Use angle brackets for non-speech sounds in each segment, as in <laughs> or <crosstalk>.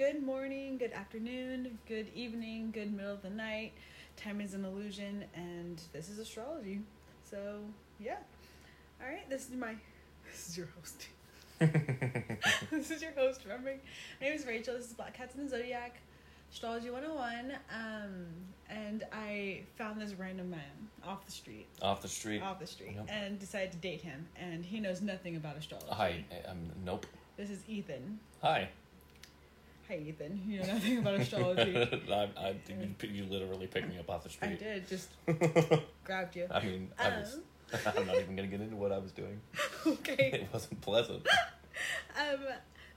good morning, good afternoon, good evening, good middle of the night. Time is an illusion, and this is astrology. So, yeah. All right, this is my. <laughs> This is your host. <laughs> this is your host, remember? My name is Rachel. This is Black Cats in the Zodiac, Astrology 101. Um, and I found this random man off the street. Off the street. Off the street. Yep. And decided to date him. And he knows nothing about astrology. Hi. Um, nope. This is Ethan. Hi. Hi, Ethan. You know nothing about astrology. I, I, you, you literally picked me up off the street. I did, just <laughs> grabbed you. I mean, I was. Um. <laughs> I'm not even gonna get into what I was doing. <laughs> okay. It wasn't pleasant. Um,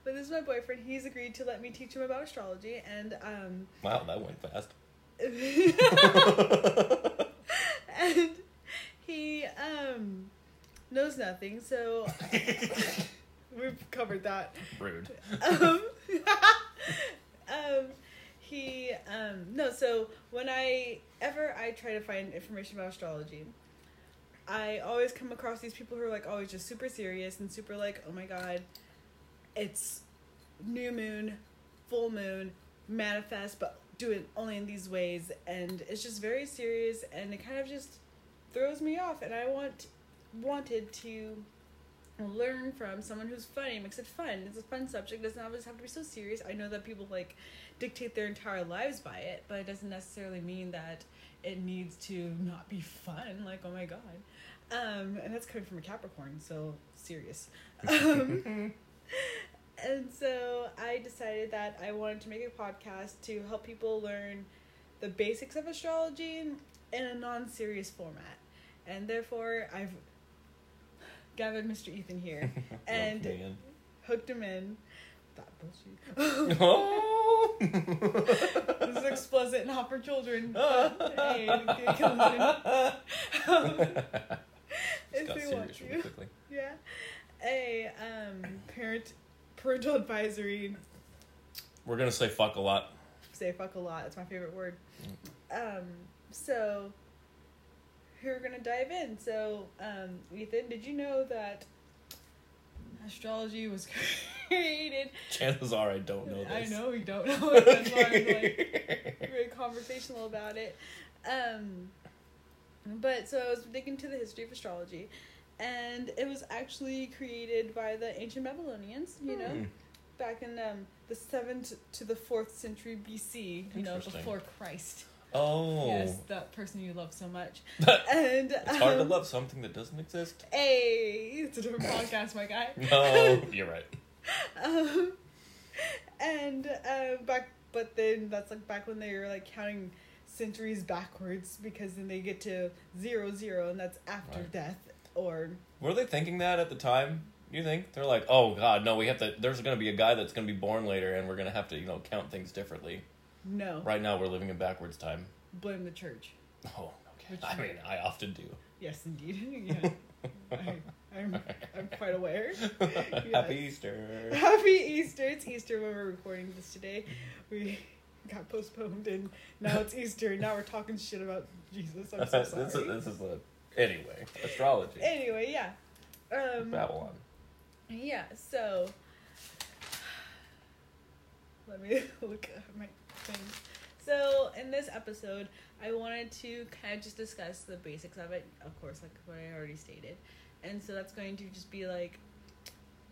but this is my boyfriend. He's agreed to let me teach him about astrology, and um, Wow, that went fast. and he um knows nothing. So we've covered that. Rude. um, <laughs> um, he um no so when i ever i try to find information about astrology i always come across these people who are like always just super serious and super like oh my god it's new moon full moon manifest but do it only in these ways. And it's just very serious and it kind of just throws me off and i want wanted to learn from someone who's funny makes it fun. It's a fun subject. Doesn't always have to be so serious. I know that people like dictate their entire lives by it but it doesn't necessarily mean that it needs to not be fun. Like oh my god. Um and that's coming from a capricorn so serious. <laughs> Um, <laughs> and so i decided that i wanted to make a podcast to help people learn the basics of astrology in a non-serious format. And therefore i've gathered mr ethan here <laughs> and Oh, hooked him in. That bullshit. <laughs> Oh. this is explicit, not for children. <laughs> hey. Um, Just if got serious really quickly. Yeah. A um parent parental advisory. We're gonna say fuck a lot. Say fuck a lot. That's my favorite word. Um. So. Here we're gonna dive in. So, um, Ethan, did you know that astrology was <laughs> created Chances are I don't know I know you don't know <laughs> it. That's why I'm like very conversational about it. Um, but so I was digging into the history of astrology, and it was actually created by the ancient Babylonians. You know, Hmm. back in um, the seventh to the fourth century BC. You know, before Christ. Oh. Yes, that person you love so much. <laughs> And It's hard to um, love something that doesn't exist. Hey, it's a different podcast, my guy. <laughs> No, <laughs> you're right. um, and uh, back, but then that's like back when they were like counting centuries backwards because then they get to zero zero and that's after Right. death or Were they thinking that at the time? You think they're like, oh god, no, we have to. There's going to be a guy that's going to be born later, and we're going to have to, you know, count things differently. No Right now, we're living in backwards time. blame the church. Oh, okay. I mean, I often do. Yes, indeed. <laughs> yeah, I, I'm I'm quite aware. <laughs> Happy Easter. Happy Easter! It's Easter when we're recording this today. We got postponed and now it's Easter. and Now we're talking shit about Jesus. I'm so sorry. <laughs> this is this is a anyway astrology. Anyway, yeah. Um, Babylon. Yeah, so <sighs> let me look at my things. So in this episode, I wanted to kind of just discuss the basics of it, of course, like what I already stated. And so that's going to just be like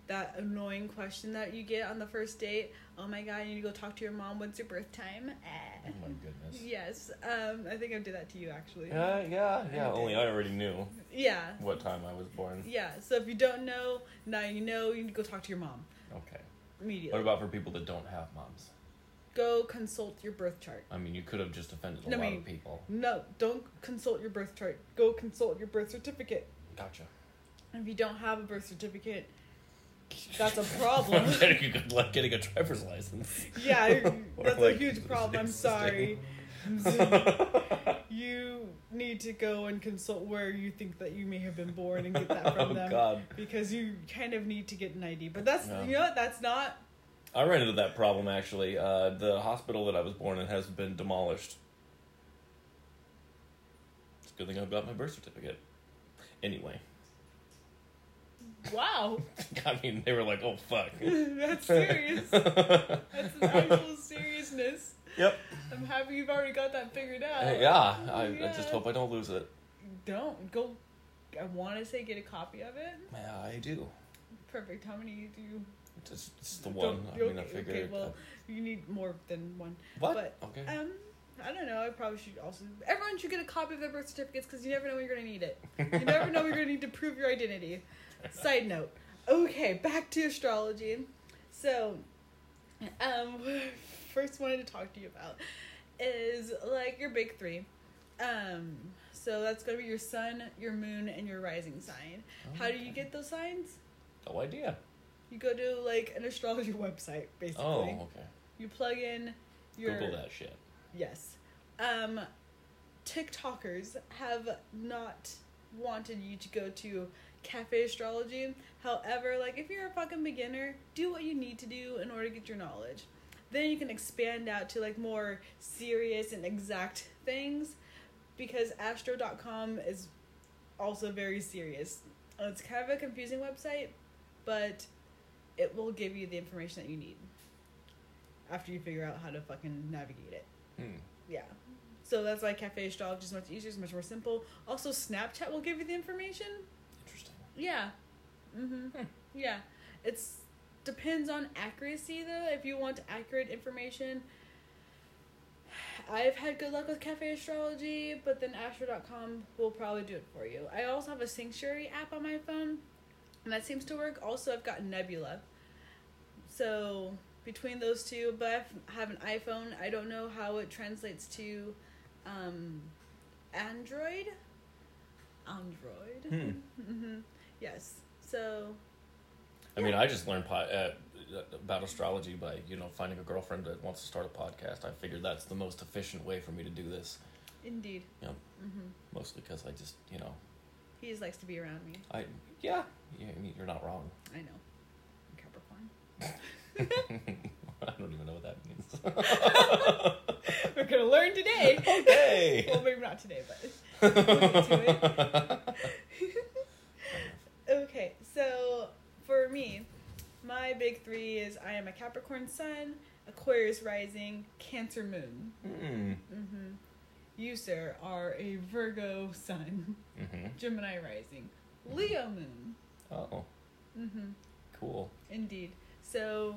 that annoying question that you get on the first date. Oh my god, you need to go talk to your mom. When's your birth time? Eh. Oh my goodness. Yes, um, I think I did that to you actually. Yeah, yeah, yeah. I Only. I already knew Yeah, what time I was born. yeah. So if you don't know, now you know. You need to go talk to your mom Okay. immediately. What about for people that don't have moms? Go consult your birth chart. I mean, you could have just offended a I lot mean- of people. No, don't consult your birth chart. Go consult your birth certificate. Gotcha. If you don't have a birth certificate, that's a problem. you could like getting a driver's license. yeah, <laughs> that's like, a huge problem. I'm <laughs> sorry. <laughs> you need to go and consult where you think that you may have been born and get that from oh them God. because you kind of need to get an ID. But that's Yeah. you know what? That's not. I ran into that problem actually. Uh, the hospital that I was born in has been demolished. It's a good thing I've got my birth certificate. Anyway, Wow, <laughs> I mean, they were like, "Oh fuck." <laughs> that's serious. That's an actual seriousness. Yep. I'm happy you've already got that figured out. Uh, yeah, I, I just hope I don't lose it. Don't go. I want to say get a copy of it. Yeah, I do. Perfect. How many do you? It's, just- the one. Don't- I mean, I figured. okay, well, you need more than one. what? but, okay. Um, I don't know. I probably should also. Everyone should get a copy of their birth certificates because you never know when you're gonna need it. You never know when you're gonna need to prove your identity. Side note. Okay, back to astrology. So, um, <laughs> first wanted to talk to you about is like your big three. Um, so that's gonna be your sun, your moon, and your rising sign. How do you Okay. get those signs? No idea. You go to like an astrology <laughs> website, basically. Oh, okay. You plug in your Google that shit. Yes. Um, TikTokers have not wanted you to go to cafe astrology. However, like if you're a fucking beginner, do what you need to do in order to get your knowledge. Then you can expand out to like more serious and exact things because astro.com is also very serious. It's kind of a confusing website, but it will give you the information that you need after you figure out how to fucking navigate it. Hmm. Yeah. So that's why cafe astrology is much easier, it's much more simple. Also, Snapchat will give you the information. Interesting. Yeah. Mhm. Hmm. Yeah. It's depends on accuracy though. If you want accurate information, I've had good luck with cafe astrology, but then astro.com will probably do it for you. I also have a sanctuary app on my phone, and that seems to work. Also, I've got Nebula. So between those two, but I have- an iPhone. I don't know how it translates to um, Android. Android. Hmm. hmm Yes. So I mean, I just learned po- uh, about astrology by you know finding a girlfriend that wants to start a podcast. I figured that's the most efficient way for me to do this. indeed. Yep. hmm Mostly because I just you know He just likes to be around me. I yeah, yeah I mean, you're not wrong. I know. I'm Capricorn. <laughs> I don't even know what that means. <laughs> <laughs> We're gonna learn today. okay. well, maybe not today, but we'll to it. okay, so for me, my big three is I am a Capricorn Sun, Aquarius Rising, Cancer Moon. mm. Mm-hmm. You, sir, are a Virgo Sun, hmm Gemini Rising, Leo Moon. Oh, Mm-hmm. cool. Indeed. So,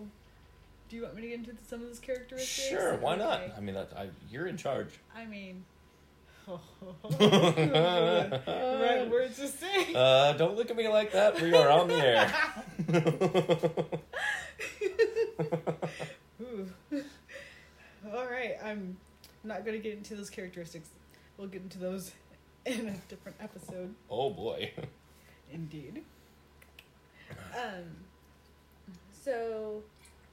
do you want me to get into some of those characteristics? Sure, why not? I mean, that I, you're in charge. I mean, <laughs> <laughs> right words to say. Uh, don't look at me like that. We are on the air. <laughs> All right, I'm not going to get into those characteristics. We'll get into those in a different episode. oh boy. Indeed. <laughs> Um. So,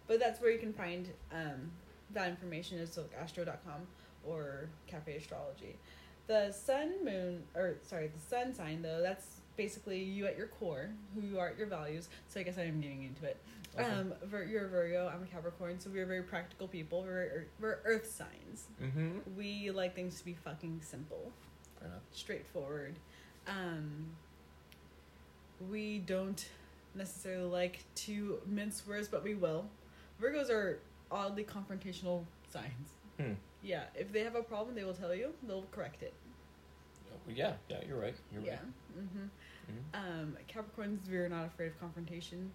but that's where you can find um, that information is so astro.com or Cafe Astrology. The sun, moon, or sorry, the sun sign though. That's basically you at your core, who you are at your values. So I guess I'm getting into it. Okay. Um, you're a Virgo. I'm a Capricorn. So we're very practical people. We're we're Earth signs. Mm-hmm. We like things to be fucking simple straightforward. Um, we don't necessarily like to mince words, but we will. Virgos are oddly confrontational signs. Hmm. Yeah, if they have a problem, they will tell you. They'll correct it. Yeah, yeah, you're right. You're yeah. right. hmm Mhm. Um, Capricorns, we're not afraid of confrontation.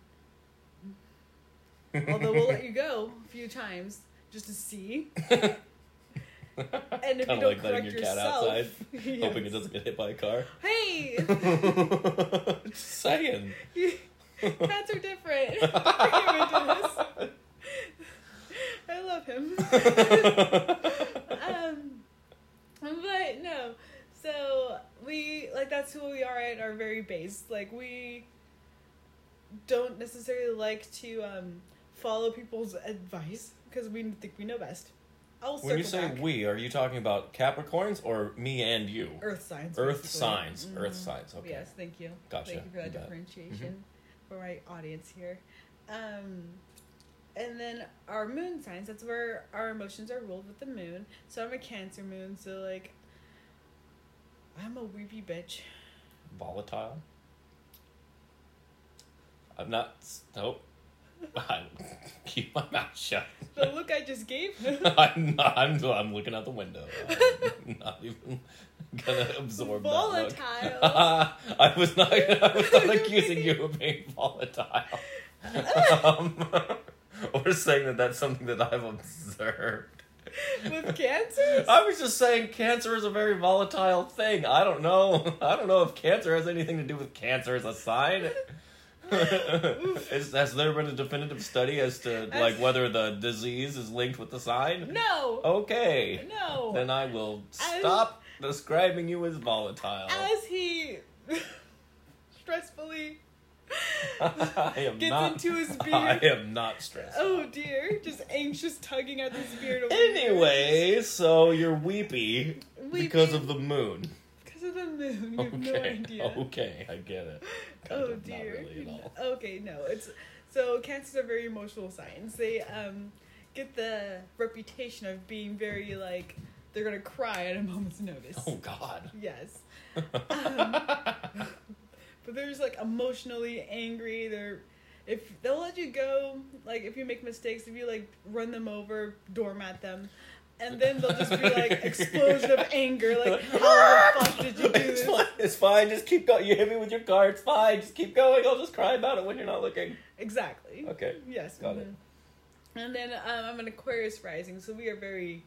<laughs> Although we'll let you go a few times just to see. <laughs> And if you don't like letting correct your cat yourself, outside, <laughs> Hoping it doesn't get hit by a car. Hey, <laughs> Just saying. <laughs> Cats are different. Bring him into this. I love him. um, but no. So we like that's who we are at our very base. Like we don't necessarily like to um, follow people's advice because we think we know best. I'll When you say back. we, are you talking about Capricorns or me and you? Earth signs. Earth basically. signs. Earth Mhm. signs. Okay. Yes, thank you. Gotcha. Thank you for that You differentiation for my audience here. Um, and then our moon signs, that's where our emotions are ruled with the moon. So I'm a Cancer moon, so like, I'm a weepy bitch. Volatile. I'm not. Nope. I <laughs> keep my mouth shut. the look I just gave. <laughs> I'm not, I'm I'm looking out the window. I'm <laughs> not even gonna absorb that Volatile. look. I was not. I was not accusing you of being volatile. Um, or saying that that's something that I've observed. With cancer? I was just saying cancer is a very volatile thing. I don't know. I don't know if cancer has anything to do with cancer as a sign. Is, has there been a definitive study as to like whether the disease is linked with the sign? No. Okay. No. Then I will As- stop describing you as volatile. As he stressfully <laughs> I am gets not. into his <laughs> beard. I am not stressed. Oh dear, just anxious tugging at this beard. Anyway, so you're weepy, Weepy. because of the moon. The moon. You have Okay. no idea. Okay, I get it. <laughs> Kind oh of, dear. Really. Okay, no, it's so cancers are very emotional signs. They um get the reputation of being very like they're gonna cry at a moment's notice. Oh God. Yes. <laughs> Um, but they're just like emotionally angry. They're if they'll let you go, like if you make mistakes, if you like run them over, doormat them, and then they'll just be like <laughs> explosion of anger, like how the fuck did you do it's this? fine. It's fine. Just keep going. You hit me with your car. It's fine. Just keep going. I'll just cry about it when you're not looking. Exactly. Okay. Yes. Got it. mhm. And then um, I'm an Aquarius rising, so we are very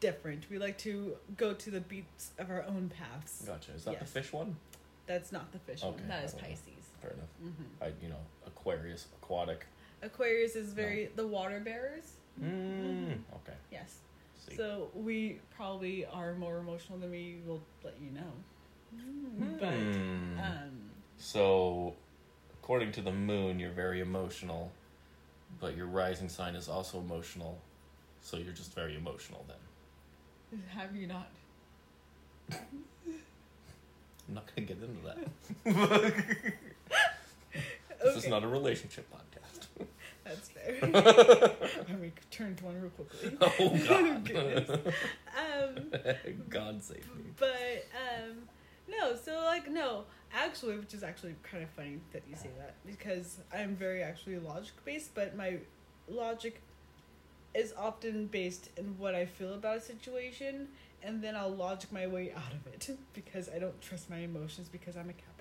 different. We like to go to the beats of our own paths. Gotcha. Is that Yes. the fish one? That's not the fish Okay, one. That is. Pisces. Fair enough. hmm I, you know, Aquarius, aquatic. Aquarius is very the water bearers. Mm. Okay. Yes. See. So we probably are more emotional than we will let you know. Hmm. But um, So, according to the moon, you're very emotional, but your rising sign is also emotional. So you're just very emotional then. have you not? I'm not gonna get into that. <laughs> This is not a relationship podcast. That's fair. <laughs> <laughs> Let me turn to one real quickly. <laughs> oh God. Goodness. Um, God save me. but um, no. So like no, actually, which is actually kind of funny that you say that because I'm very actually logic based, but my logic is often based in what I feel about a situation, and then I'll logic my way out of it because I don't trust my emotions because I'm a Capricorn.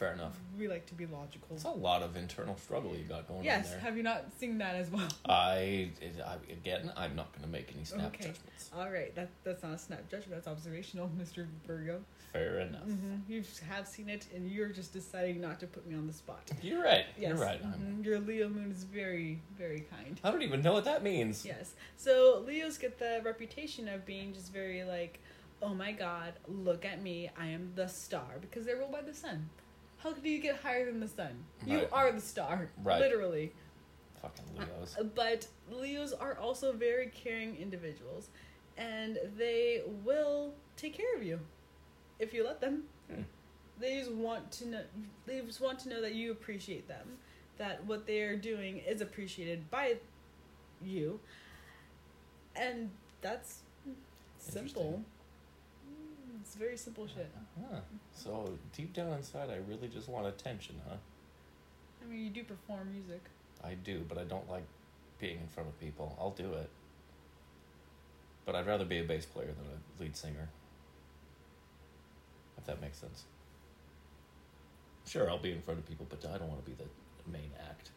Fair enough. We like to be logical. It's a lot of internal struggle you got going Yes, on there. have you not seen that as well? <laughs> I, I again, I'm not going to make any snap Okay. judgments. All right, that that's not a snap judgment. That's observational, <laughs> Mister Virgo. Fair enough. hmm You have seen it, and you're just deciding not to put me on the spot. You're right. Yes, You're right. I'm, mhm, Your Leo moon is very, very kind. I don't even know what that means. Yes. So Leos get the reputation of being just very like, oh my god, look at me, I am the star because they're ruled by the sun. How could you get higher than the sun? You are the star, Right. literally. Fucking Leos. Uh, But Leos are also very caring individuals, and they will take care of you if you let them. Hmm. They just want to know. They just want to know that you appreciate them, that what they are doing is appreciated by you, and that's simple. It's very simple shit. Huh. So deep down inside, I really just want attention, huh? I mean, you do perform music. I do, but I don't like being in front of people. I'll do it. But I'd rather be a bass player than a lead singer. If that makes sense. Sure, I'll be in front of people, but I don't want to be the main act.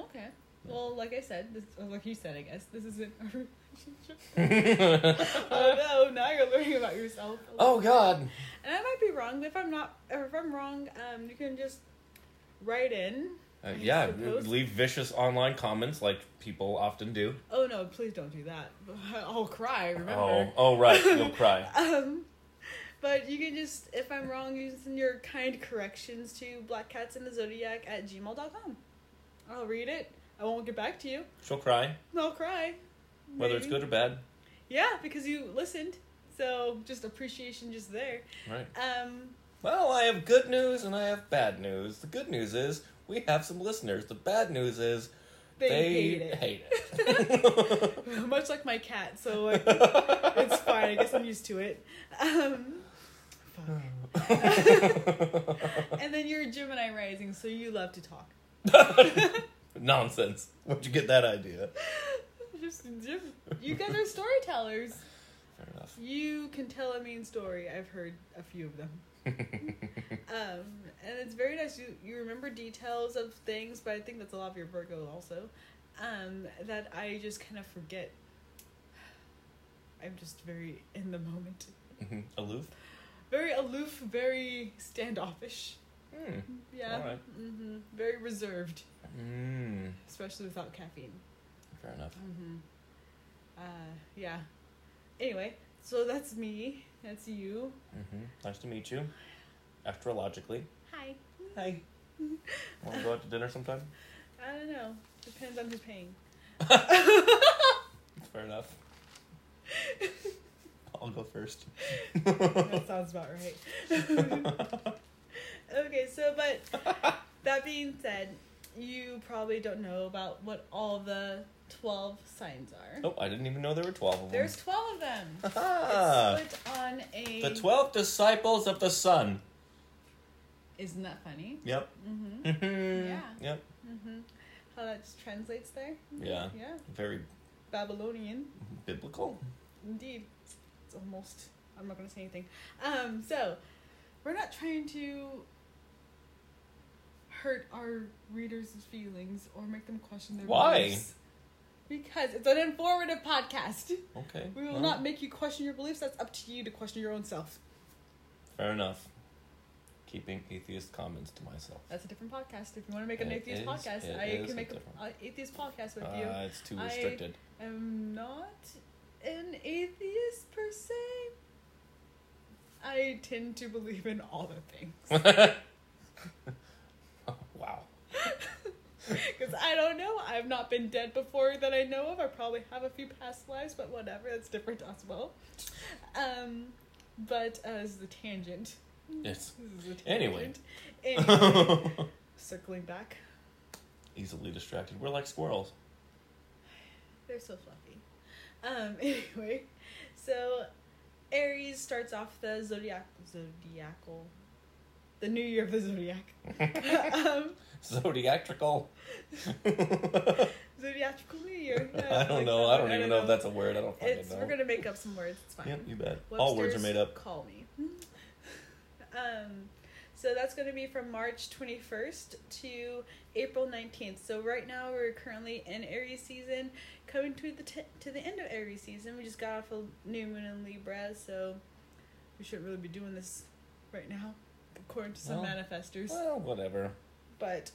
Okay. Well, like I said, this, or like you said, I guess this isn't a <laughs> relationship. <laughs> oh no! Now you're learning about yourself. oh God! And I might be wrong. But if I'm not, or if I'm wrong, um, you can just write in. Uh, yeah, suppose. leave vicious online comments like people often do. Oh no! Please don't do that. <laughs> I'll cry. Oh, Remember. oh right, you'll cry. Um, but you can just, if I'm wrong, use your kind corrections to blackcatsinthezodiac at gmail.com. I'll read it. I won't get back to you. She'll cry, I'll cry. whether it's good or bad. Yeah, because you listened. So just appreciation just there. Right. Um, Well, I have good news and I have bad news. The good news is we have some listeners. The bad news is they, they, hate it. hate it. <laughs> Much like my cat, so like, it's fine. I guess I'm used to it. Um, <laughs> <laughs> and then you're a Gemini rising, so you love to talk. Nonsense. Where'd you get that idea? <laughs> just you guys are storytellers. Fair enough. You can tell a mean story. I've heard a few of them. <laughs> Um, and it's very nice. You you remember details of things, but I think that's a lot of your Virgo also. Um, that I just kind of forget. I'm just very in the moment, Mhm. Aloof. very aloof, very standoffish. Hmm. Yeah, Alright. hmm very reserved, Mm. especially without caffeine. Fair enough. hmm Uh, yeah. Anyway, so that's me. That's you. hmm Nice to meet you. Astrologically. Hi. Hi. <laughs> Want to go out to dinner sometime? I don't know. Depends on who's paying. <laughs> Fair enough. <laughs> I'll go first. that sounds about right. okay, so but that being said, you probably don't know about what all the twelve signs are. Nope, I didn't even know there were 12 of them. There's twelve of them. Ah, It's split on a. the 12 disciples of the sun. Isn't that funny? Yep. Mm-hmm. Mhm. <laughs> Yeah. Yep. Mm-hmm. How that translates there? Yeah. Yeah. Very Babylonian. biblical. Indeed. It's almost. I'm not going to say anything. Um, so, we're not trying to hurt our readers' feelings or make them question their beliefs. Why? beliefs. Because it's an informative podcast. Okay. We will well, not make you question your beliefs. That's up to you to question your own self. Fair enough. Keeping atheist comments to myself. That's a different podcast. If you want to make an It atheist is- podcast, I can make an atheist podcast with you. Uh, it's too restricted. I- am not an atheist per se. I tend to believe in all the things. <laughs> wow. <laughs> Because I don't know. I've not been dead before that I know of. I probably have a few past lives, but whatever. That's different as well. Um, but uh, this is a tangent. Yes. This is a Anyway. Anyway, <laughs> circling back. Easily distracted. We're like squirrels. They're so fluffy. Um, <laughs> anyway, so Aries starts off the zodiac zodiacal, the new year of the zodiac. <laughs> um, Zodiatrical. <laughs> zodiacal new year. Yeah, I don't know. that. I don't even know if that's a word. I don't fucking It's know. we're gonna make up some words. It's fine. Yep, you bet. All words are made up. Call me. <laughs> um, so that's going to be from March 21st to April 19th. So right now we're currently in Aries season, coming to the t- to the end of Aries season. We just got off a new moon in Libra, so we shouldn't really be doing this right now, according to some Well, manifestors. Well, whatever. But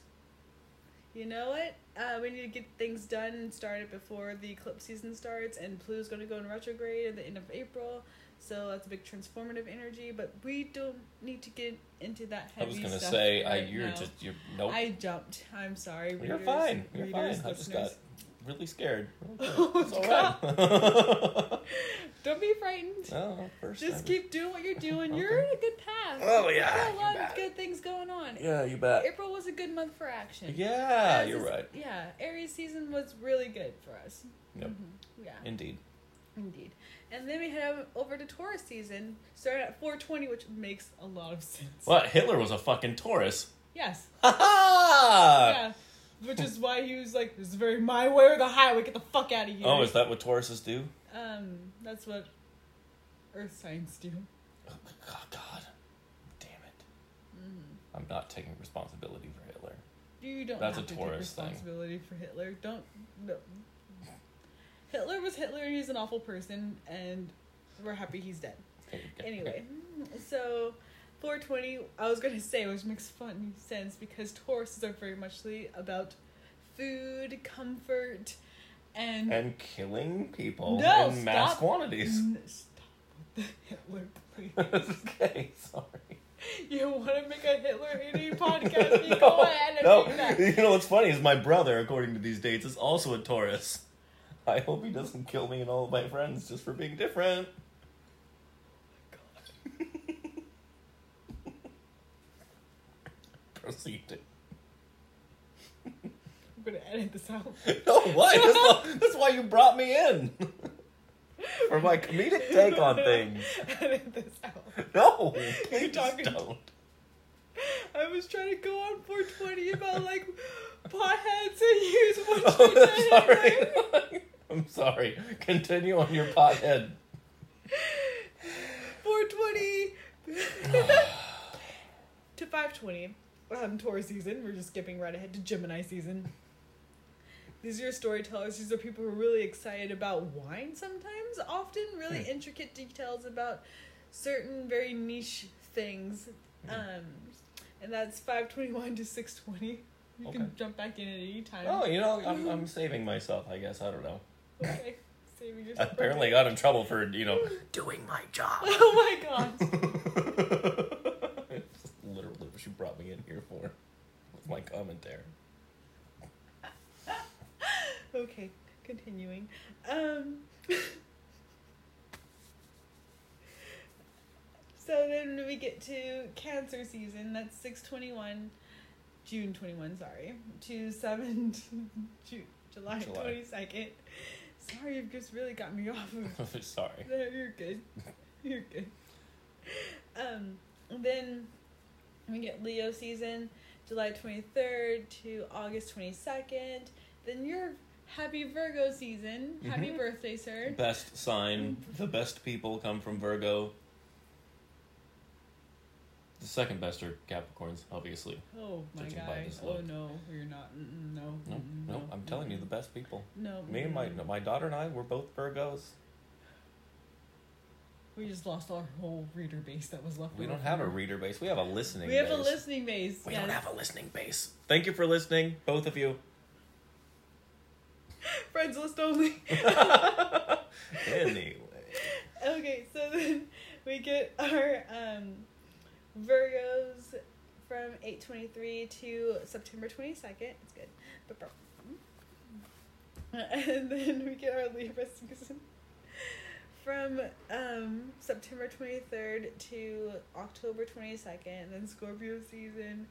you know what? Uh, we need to get things done and started before the eclipse season starts, and Pluto's going to go in retrograde at the end of April. So that's a big transformative energy, but we don't need to get into that I heavy was gonna stuff say, I you're now. just you're nope. I jumped. I'm sorry. you're fine. You're readers, fine. I just got listeners. Really scared. <laughs> Oh, It's all right. <laughs> Don't be frightened. oh, first Just time. keep doing what you're doing. Okay. You're in a good path. Oh, yeah, Got a lot of good things going on. Yeah, you bet. April was a good month for action. Yeah, As you're is- right. Yeah, Aries season was really good for us. Yep. Mhm, Yeah, Indeed. indeed. And then we head over to Taurus season, starting at 420, which makes a lot of sense. What? Hitler was a fucking Taurus. Yes. Ha ha! yeah. Which is why he was like, "This is very my way or the highway. Get the fuck out of here." Oh, is that what Tauruses do? Um, that's what Earth signs do. Oh, God, God. Damn it. Mhm. I'm not taking responsibility for Hitler. You don't That's a to Taurus take thing. responsibility for Hitler. Don't. No. Hitler was Hitler, and he's an awful person, and we're happy he's dead. Anyway, so 420, I was gonna say, which makes fun sense because Tauruses are very muchly about food, comfort, and. And killing people No, in mass quantities. N- Stop with the Hitler, <laughs> please. okay, sorry. you want to make a Hitler hating <laughs> podcast? No, go ahead and no. do that. You know what's funny is my brother, according to these dates, is also a Taurus. I hope he doesn't kill me and all of my friends just for being different. Proceed. I'm <laughs> gonna edit this out. <laughs> No, why? That's, <laughs> not, that's why you brought me in. For my comedic take on things. edit this out. No, please talking- don't. I was trying to go on 420 about like potheads and use oh, what Oh, you I'm sorry. I'm Sorry. Continue on your pothead. 420 <sighs> to 520. Um, Taurus season. We're just skipping right ahead to Gemini season. These are your storytellers. These are people who are really excited about wine sometimes, often really Hmm. intricate details about certain very niche things. Hmm. Um, and that's 521 to 620. You Okay. can jump back in at any time. Oh, you know, I'm, I'm <laughs> saving myself, I guess. I don't know. Okay. Saving yourself. <laughs> apparently got in trouble for, you know, doing my job. <laughs> Oh my god. It's literally what she brought me in here for. With my commentary. <laughs> Okay, continuing. Um, <laughs> so then we get to Cancer season. That's six twenty one, June twenty one. Sorry, to seven <laughs> Ju- July July. twenty second. Sorry, you've just really got me off of. Sorry. No, you're good. You're good. Um, then we get Leo season, July 23rd to August 22nd. Then your happy Virgo season. Happy Mhm. birthday, sir. Best sign. The best people come from Virgo. The second best are Capricorns, obviously. Oh my Judging by guy. this Oh no, you're not. Mm-mm, no. No, no, I'm telling you, the best people. No. Me and my my daughter and I, we're both Virgos. We just lost our whole reader base that was left. We don't have a reader base. We have a listening We have base. a listening base. We yes. don't have a listening base. Thank you for listening, both of you. <laughs> Friends list only. <laughs> anyway. Okay, so then we get our um, Virgos from 823 to September 22nd. It's good. <laughs> And then we get our Libra season from um, September 23rd to October 22nd. Then Scorpio season.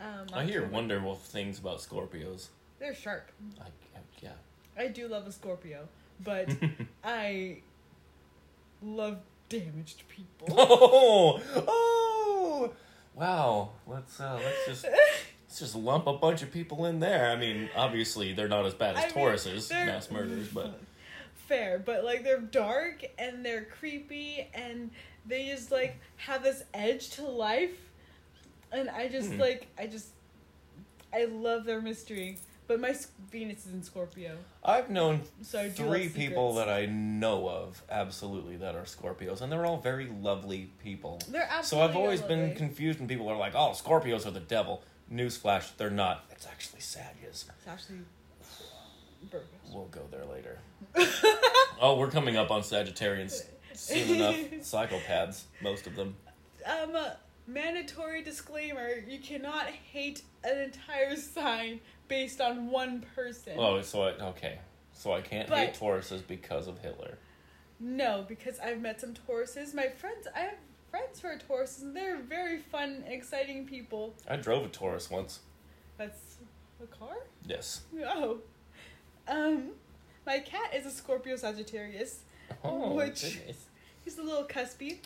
Um, I hear wonderful things about Scorpios. They're sharp. I, I yeah. I do love a Scorpio, but <laughs> I love damaged people. <laughs> oh, oh, wow. Let's uh, let's just <laughs> let's just lump a bunch of people in there. I mean, obviously they're not as bad as I Tauruses, they're- mass murders, but fair, but like they're dark and they're creepy and they just like have this edge to life, and I just Hmm. like I just I love their mystery. But my Venus is in Scorpio, I've known so three people that I know of absolutely that are Scorpios, and they're all very lovely people. They're absolutely. So. I've always been confused when people are like, "Oh, Scorpios are the devil." Newsflash: They're not. It's actually Sagittarius. It's actually We'll go there later. <laughs> oh, we're coming up on Sagittarians soon enough. <laughs> Psychopaths, most of them. Um, mandatory disclaimer: you cannot hate an entire sign based on one person. Oh, so I, okay. So I can't But- hate Tauruses because of Hitler. No, because I've met some Tauruses. My friends, I have friends who are Tauruses, and they're very fun, exciting people. I drove a Taurus once. That's a car? Yes. Oh. Um, my cat is a Scorpio Sagittarius. Oh, Which- goodness. He's a little cuspy.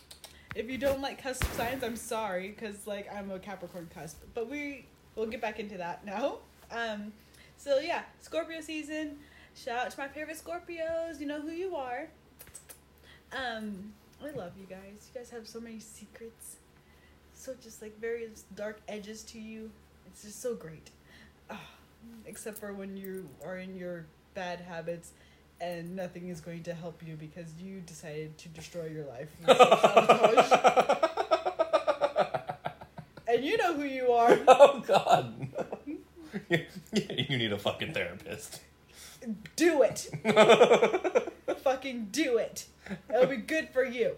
If you don't like cusp signs, I'm sorry, because like I'm a Capricorn cusp. But we we'll get back into that now. Um, so yeah, Scorpio season. Shout out to my favorite Scorpios. You know who you are. Um, I love you guys. You guys have so many secrets. So just like various dark edges to you. It's just so great. Ah, except for when you are in your bad habits and nothing is going to help you because you decided to destroy your life. <laughs> And you know who you are. <laughs> oh God. you need a fucking therapist. Do it. Fucking do it. It'll be good for you.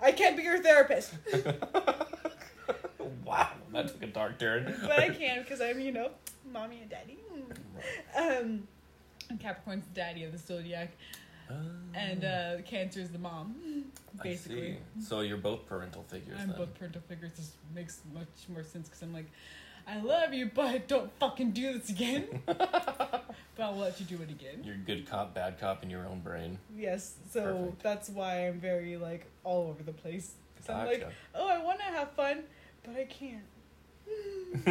I can't be your therapist, <laughs> that took a dark turn. <laughs> but I <laughs> can because I'm, you know, mommy and daddy. Um, Capricorn's the daddy of the zodiac, and uh, Cancer's the mom. Basically, I see. So you're both parental figures I'm then. both parental figures. This makes much more sense because I'm like, I love you, but don't fucking do this again. <laughs> but I'll let you do it again. You're good cop, bad cop in your own brain. Yes, so Perfect. that's why I'm very like all over the place. 'Cause I'm like, oh, I want to have fun, but I can't. <laughs>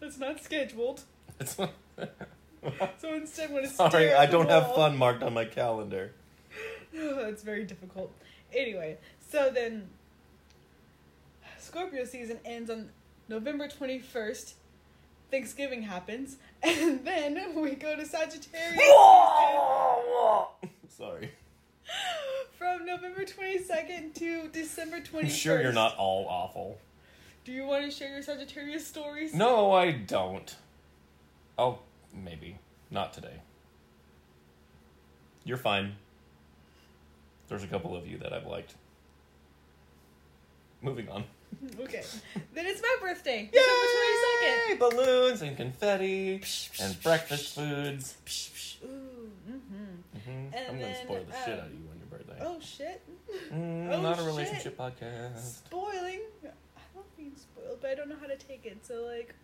it's not scheduled. It's So instead, when it's Sorry, I don't have fun marked on my calendar. <sighs> it's very difficult. Anyway, so then Scorpio season ends on November 21st. Thanksgiving happens, <laughs> and then we go to Sagittarius <laughs> Sorry. from November 22nd to December 21st. I'm sure you're not all awful. Do you want to share your Sagittarius stories? No, I don't. Oh, maybe. Not today. You're fine. There's a couple of you that I've liked. Moving on. <laughs> Okay. then it's my birthday, Yay! December 22nd. Balloons and confetti and breakfast foods. Ooh, mm-hmm. hmm I'm gonna spoil the shit um, out of you on your birthday. Oh shit. Mm, oh, not a shit. relationship podcast. Spoiling. But I don't know how to take it. So like,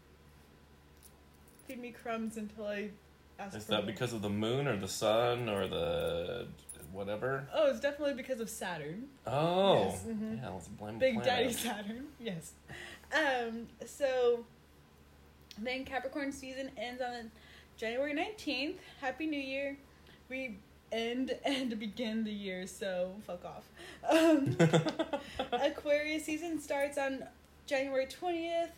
feed me crumbs until I ask. Is that more. because of the moon or the sun or the whatever? Oh, it's definitely because of Saturn. Oh, Yes, mhm. yeah. Let's blame Big planet. Daddy Saturn. Yes. Um. So then Capricorn season ends on January nineteenth. Happy New Year. We end and <laughs> begin the year, so fuck off. Um, <laughs> Aquarius season starts on January 20th,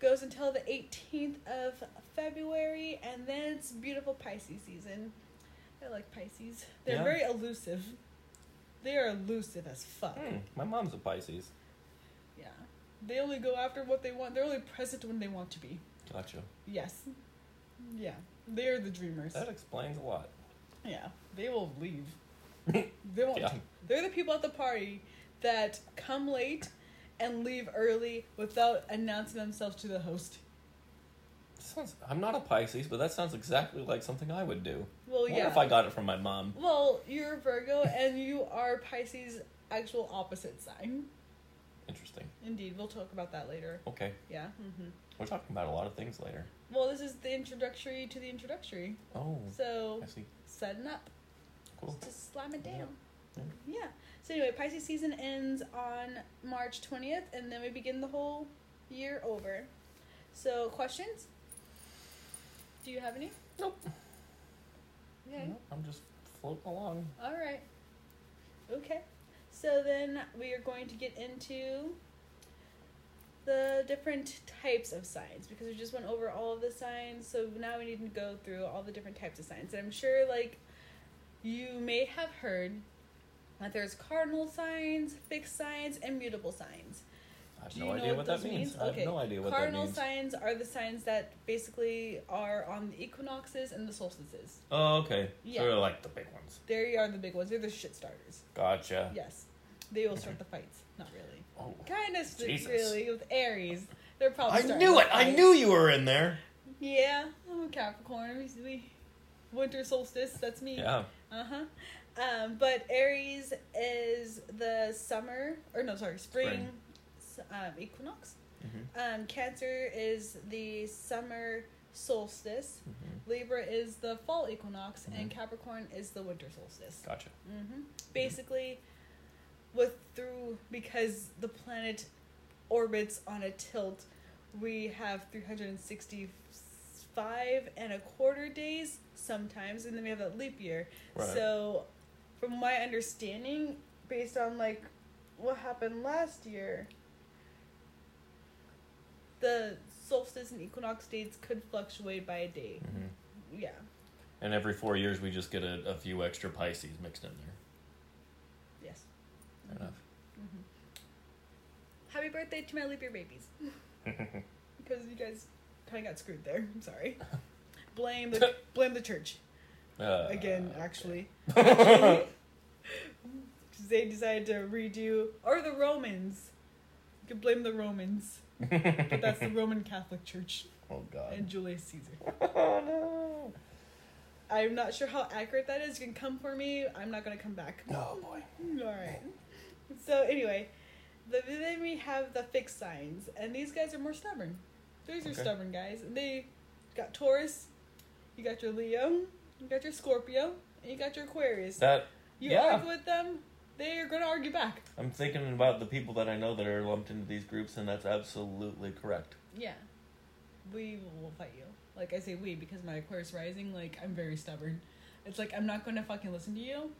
goes until the 18th of February, and then it's beautiful Pisces season. I like Pisces. They're Yeah. very elusive. They are elusive as fuck. Hmm, my mom's a Pisces. Yeah. They only go after what they want. They're only present when they want to be. Gotcha. Yes. Yeah. They're the dreamers. That explains a lot. Yeah. They will leave. <laughs> They won't. Yeah. They're the people at the party that come late and leave early without announcing themselves to the host. Sounds, I'm not a Pisces, but that sounds exactly like something I would do. Well, What yeah. if I got it from my mom? Well, you're Virgo and you are Pisces' actual opposite sign. Interesting. Indeed, we'll talk about that later. Okay, Yeah. hmm we're talking about a lot of things later. Well, this is the introductory to the introductory. Oh, So, I see. setting up. Cool. Just slam it Yeah. down. Yeah. Yeah. So anyway, Pisces season ends on March 20th, and then we begin the whole year over. So questions? Do you have any? Nope. Okay. Nope, I'm just floating along. All right. Okay. So then we are going to get into the different types of signs because we just went over all of the signs. So now we need to go through all the different types of signs. And I'm sure like you may have heard that there's cardinal signs, fixed signs, and mutable signs. I have Do no you know idea what what that means. means? I have Okay. no idea what Cardinal that means. signs are the signs that basically are on the equinoxes and the solstices. Oh, okay. Yeah. So they're like the big ones. They are the big ones. They're the shit starters. Gotcha. Yes. They will start the fights. Not really. Oh. Kind of Jesus. really with Aries. They're probably. I knew it. I knew you were in there. Yeah, I'm a Capricorn. We winter solstice. That's me. Yeah. Uh huh. Um, but Aries is the summer, or no, sorry, spring, Spring. um, equinox. hmm Um, Cancer is the summer solstice. hmm Libra is the fall equinox, and Mhm. Capricorn is the winter solstice. Gotcha. hmm Basically, with through because the planet orbits on a tilt, we have 365 and a quarter days sometimes, and then we have that leap year. Right. So, from my understanding, based on like what happened last year, the solstice and equinox dates could fluctuate by a day. hmm Yeah. And every four years, we just get a, a few extra Pisces mixed in there. Yes. Enough. Fair hmm Happy birthday to my leap year babies. <laughs> Because you guys kind of got screwed there. I'm sorry. <laughs> Blame the <laughs> blame the church Uh, again. okay. Actually, <laughs> Actually, 'cause they decided to redo or the Romans. You can blame the Romans, but that's the Roman Catholic Church oh God. and Julius Caesar. <laughs> oh no. I'm not sure how accurate that is. You can come for me. I'm not gonna come back. Oh boy. <laughs> All right. So anyway, the, then we have the fixed signs, and these guys are more stubborn. These are stubborn guys. They got Taurus, you got your Leo, you got your Scorpio, and you got your Aquarius. That you yeah. argue with them, they are gonna argue back. I'm thinking about the people that I know that are lumped into these groups, and that's absolutely correct. Yeah, we will fight you. like I say we because my Aquarius rising, like I'm very stubborn. It's like I'm not gonna fucking listen to you,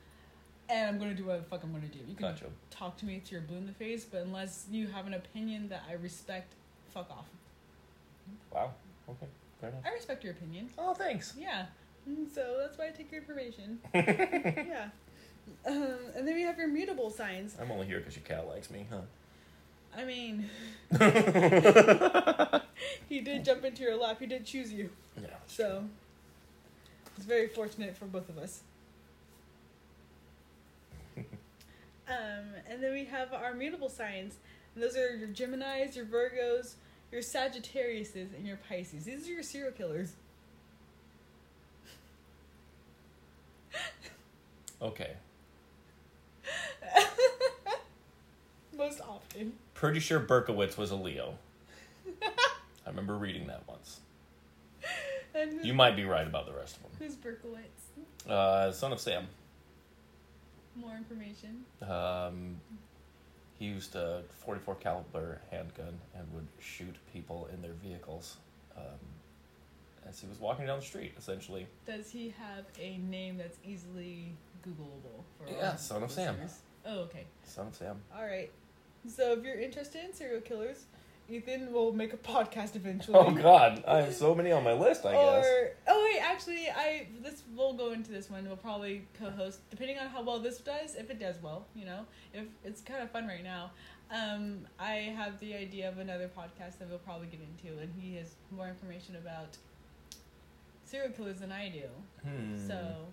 and I'm gonna do what the fuck I'm gonna do. You can Gotcha. talk to me till you're blue in the face, but unless you have an opinion that I respect, fuck off. Wow. Okay. Fair enough. I respect your opinion. Oh, thanks. Yeah, <laughs> so that's why I take your information. <laughs> yeah, um, and then we have your mutable signs. I'm only here because your cat likes me, huh? I mean, <laughs> he did jump into your lap. He did choose you. yeah. So it's very fortunate for both of us. um, and then we have our mutable signs. And those are your Geminis, your Virgos, your Sagittariuses, and your Pisces. These are your serial killers. Okay. <laughs> Most often. Pretty sure Berkowitz was a Leo. <laughs> I remember reading that once. And You might be right about the rest of them. who's Berkowitz? Uh, son of Sam. More information. Um, he used a 44 caliber handgun and would shoot people in their vehicles um, as he was walking down the street. Essentially, Does he have a name that's easily Googleable for Yeah, Son of Sam. Oh, okay. son of Sam. All right. So if you're interested in serial killers, Ethan will make a podcast eventually. Oh God, I have so many on my list. I or guess. oh wait, actually, I this we'll go into this one. We'll probably co-host depending on how well this does. If it does well, you know, if it's kind of fun right now. Um, I have the idea of another podcast that we'll probably get into, and he has more information about serial killers than I do. Hmm. So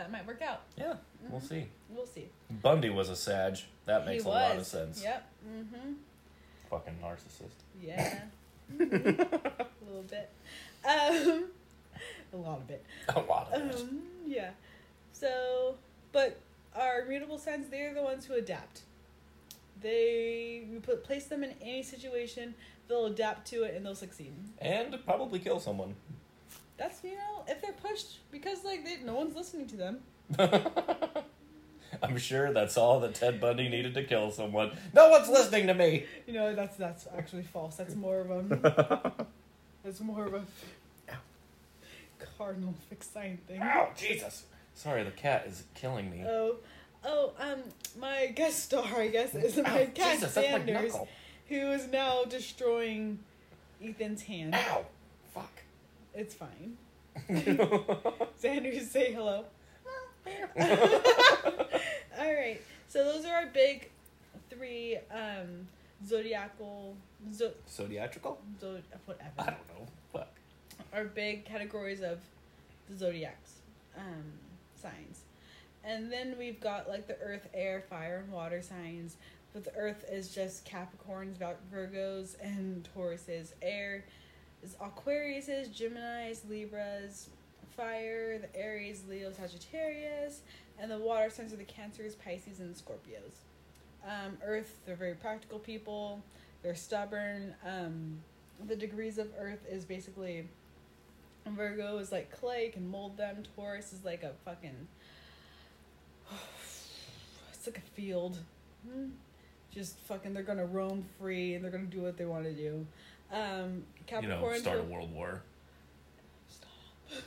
that might work out. yeah, we'll Mhm. see. We'll see. Bundy was a Sag. That makes a lot of sense. Yep. Mm-hmm. Fucking narcissist. Yeah. <laughs> a little bit. Um, a lot of it. A lot of it. Um, yeah. So, but our mutable signs, they're the ones who adapt. They, you put place them in any situation, they'll adapt to it and they'll succeed. And probably kill someone. That's, you know, if they're pushed, because, like, they, no one's listening to them. <laughs> I'm sure that's all that Ted Bundy needed to kill someone. No one's listening to me. You know, that's, that's actually false. That's more of a, <laughs> that's more of a cardinal sign thing. Ow, Jesus. Sorry, the cat is killing me. Oh, oh, um, my guest star, I guess, is my Ow, cat Jesus, Sanders, who is now destroying Ethan's hand. Ow. It's fine. <laughs> Sanders, say hello. <laughs> All right. So those are our big three um, zodiacal zo- Zodiatrical? zo- whatever. I don't know. Fuck. Our big categories of the zodiacs um, signs, and then we've got like the Earth, Air, Fire, and Water signs. But the Earth is just Capricorns, Virgos, and Tauruses. Air is Aquariuses, Gemini's, Libras. Fire, the Aries, Leo, Sagittarius, and the water signs are the Cancers, Pisces, and Scorpios. Um, Earth, they're very practical people. They're stubborn. Um, the degrees of Earth is basically Virgo is like clay, can mold them. Taurus is like a fucking. <sighs> It's like a field. Hmm. Just fucking, they're gonna roam free and they're gonna do what they want to do. Um, You know, start a world war. Stop. <laughs>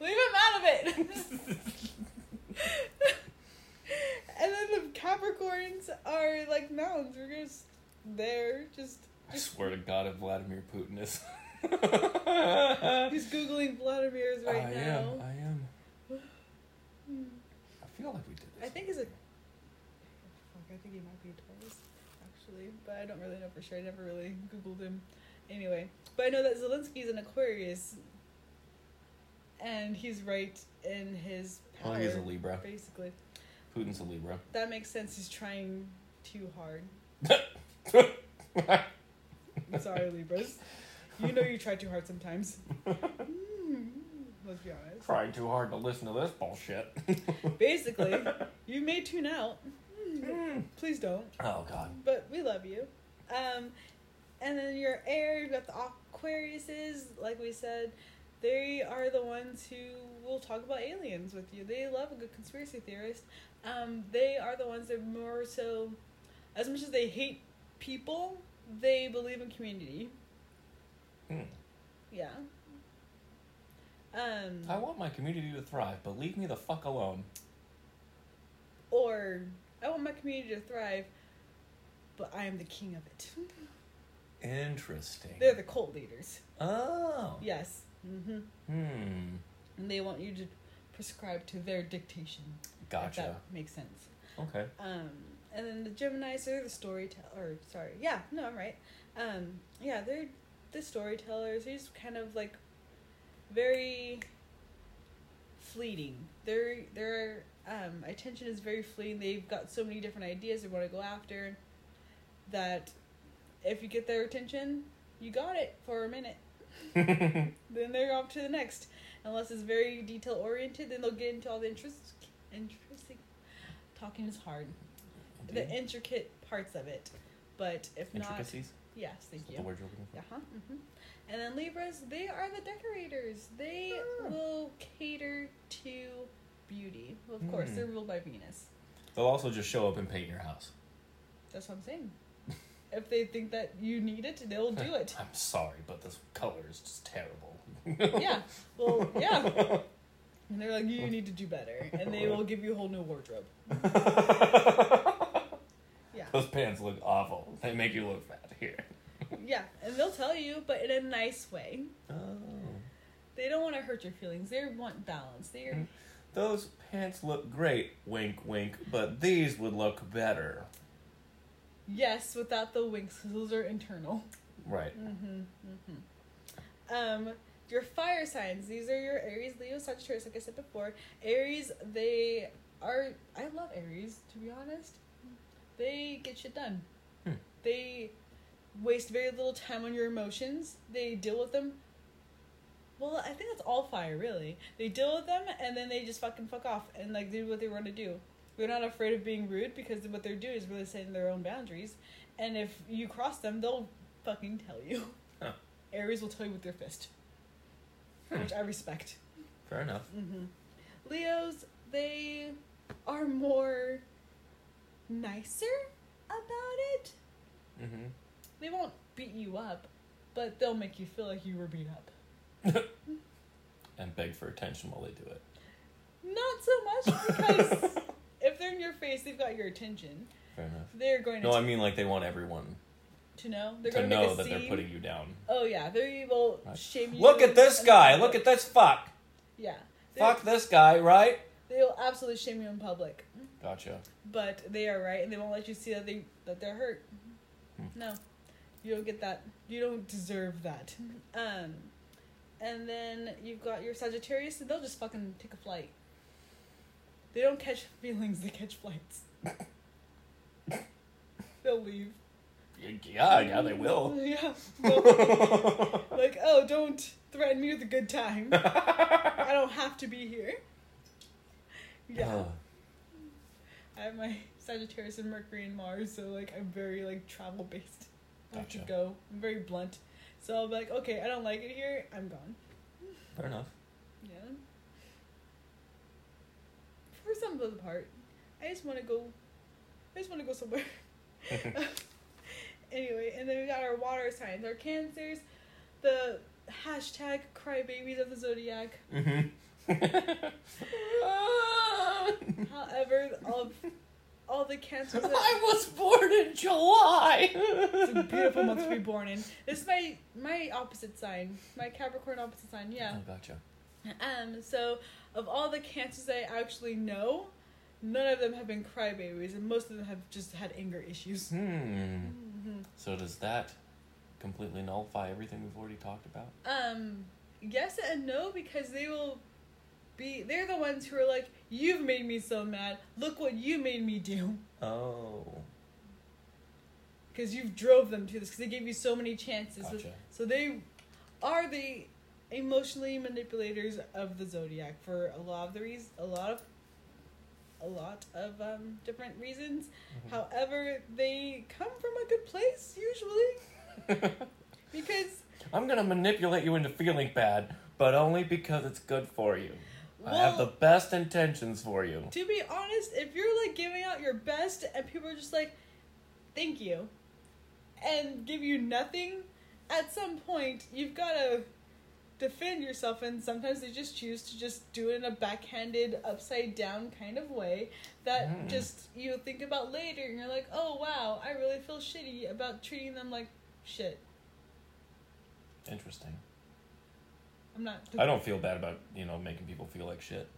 Leave him out of it. <laughs> and then the Capricorns are like mountains. We're just there, just. I swear to God, if Vladimir Putin is. <laughs> He's googling Vladimir's right I now. am. I am. <sighs> I feel like we did this. I think is a. I think he might be a Taurus, actually, but I don't really know for sure. I never really googled him. Anyway, but I know that Zelensky's an Aquarius, and he's right in his power. Well, he's a Libra. Basically, Putin's a Libra. that makes sense. He's trying too hard. I'm <laughs> sorry, Libras. You know you try too hard sometimes. Mm, Let's be honest. Trying too hard to listen to this bullshit. Basically, you may tune out. Mm, Please don't. oh God. but we love you. Um, and then your air, you've got the Aquariuses, like we said, they are the ones who will talk about aliens with you. They love a good conspiracy theorist. Um, they are the ones that more so, as much as they hate people, they believe in community. Hmm. Yeah. Um, I want my community to thrive, but leave me the fuck alone. or I want my community to thrive, but I am the king of it. Interesting. They're the cult leaders. oh. Yes. hmm Hmm. And they want you to prescribe to their dictation. Gotcha. that makes sense. Okay. Um, and then the Geminis are the storyteller. Or sorry, yeah, no, I'm right. Um, yeah, they're the storytellers. They're just kind of like very fleeting. Their their um, attention is very fleeting. They've got so many different ideas they want to go after. That if you get their attention, you got it for a minute. <laughs> Then they're off to the next. Unless it's very detail oriented, then they'll get into all the interest, interesting. Talking is hard. The intricate parts of it, but if not, yes, thank you. the word you're looking for? Uh huh. hmm And then Libras, they are the decorators. They Ah. will cater to beauty. Well, of course, Hmm. they're ruled by Venus. They'll also just show up and paint your house. That's what I'm saying. if they think that you need it, they'll do it. <laughs> I'm sorry, but this color is just terrible. yeah. Well, yeah. <laughs> And they're like, you need to do better, and they will give you a whole new wardrobe. <laughs> Yeah. Those pants look awful. They make you look fat. Here. Yeah, and they'll tell you, but in a nice way. Oh. They don't want to hurt your feelings. They want balance. They're Mm. Those pants look great, wink, wink, but these would look better. yes, without the winks, those are internal. Right. Mm-hmm. Mm-hmm. Um, your fire signs. These are your Aries, Leo, Sagittarius. Like I said before, Aries. They are. I love Aries. To be honest, they get shit done. Hmm. They waste very little time on your emotions. They deal with them. Well, I think that's all fire, really. They deal with them and then they just fucking fuck off and like do what they want to do. They're not afraid of being rude because what they're doing is really setting their own boundaries. And if you cross them, they'll fucking tell you. Huh. Aries will tell you with their fist, Hmm. which I respect. Fair enough. hmm Leos, they are more nicer about it. Mm-hmm. They won't beat you up, but they'll make you feel like you were beat up. <laughs> And beg for attention while they do it. Not so much because <laughs> if they're in your face, they've got your attention. Fair enough. They're going to No, I mean like they want everyone to know. They're to going to know that they're putting you down. Oh yeah, they will Right. shame you. Look at this guy. Look at this fuck. Yeah. Fuck this guy, right? They will absolutely shame you in public, Gotcha. but they are right, and they won't let you see that they that they're hurt. Hmm. No, you don't get that. You don't deserve that. <laughs> Um, and then you've got your Sagittarius, and they'll just fucking take a flight. They don't catch <laughs> feelings; they catch flights. They'll leave. Yeah, yeah, they will. <laughs> Yeah. <laughs> Like, oh, don't threaten me with a good time. I don't have to be here. Yeah. Ugh. I have my Sagittarius and Mercury and Mars, so like I'm very like travel based. I like to go. I'm very blunt. So I'll be like, okay, I don't like it here, I'm gone. Fair enough. Yeah. For some of the part. I just wanna go I just wanna go somewhere. <laughs> <laughs> anyway, and then we got our water signs, our cancers, the hashtag crybabies of the zodiac. Mm-hmm. <laughs> However, of all the cancers <laughs> that I was born in July. It's a beautiful month to be <laughs> born in. This is my my opposite sign, my Capricorn opposite sign. Yeah. Oh, gotcha. Um. So of all the cancers I actually know, none of them have been crybabies, and most of them have just had anger issues. Hmm. hmm So does that completely nullify everything we've already talked about? Um. Yes and no because they will be. They're the ones who are like, "You've made me so mad. Look what you made me do." Oh. Because you've drove them to this. Because they gave you so many chances. Gotcha. So they are the emotionally manipulators of the zodiac for a lot of the reasons, a lot of, a lot of um, different reasons. Mhm. However, they come from a good place usually <laughs> because I'm gonna manipulate you into feeling bad, but only because it's good for you. I have the best intentions for you. to be honest, if you're like giving out your best and people are just like, "Thank you," and give you nothing, at some point you've got to defend yourself and sometimes they just choose to just do it in a backhanded upside down kind of way that Mm. just you think about later and you're like oh wow i really feel shitty about treating them like shit Interesting. I'm not I don't feel bad about you know making people feel like shit.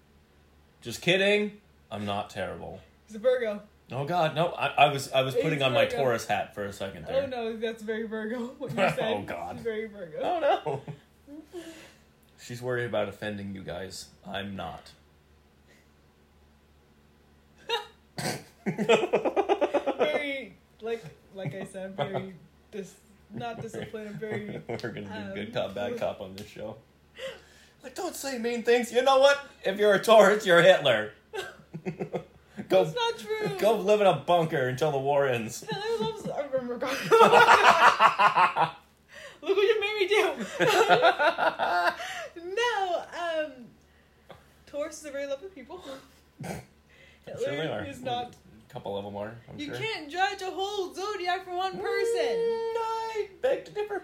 Just kidding. I'm not terrible. He's a virgo Oh God, no! I, I was I was putting It's on my Taurus hat for a second there. oh no that's very virgo <laughs> what you Oh, God. Very virgo Oh no! She's worried about offending you guys. I'm not. very like like i said very <laughs> dis not disciplined i'm very We're gonna do Um, good cop, bad <laughs> cop on this show. Like, don't say mean things. You know what? If you're a Taurus, you're Hitler. <laughs> go, That's not true. go live in a bunker until the war ends. Hitler loves. I remember. <laughs> Look what you made me do. <laughs> no, um, Taurus are very lovely people. Hitler sure is not. A couple of them are. I'm You sure. can't judge a whole zodiac for one Mm, person. I beg to differ.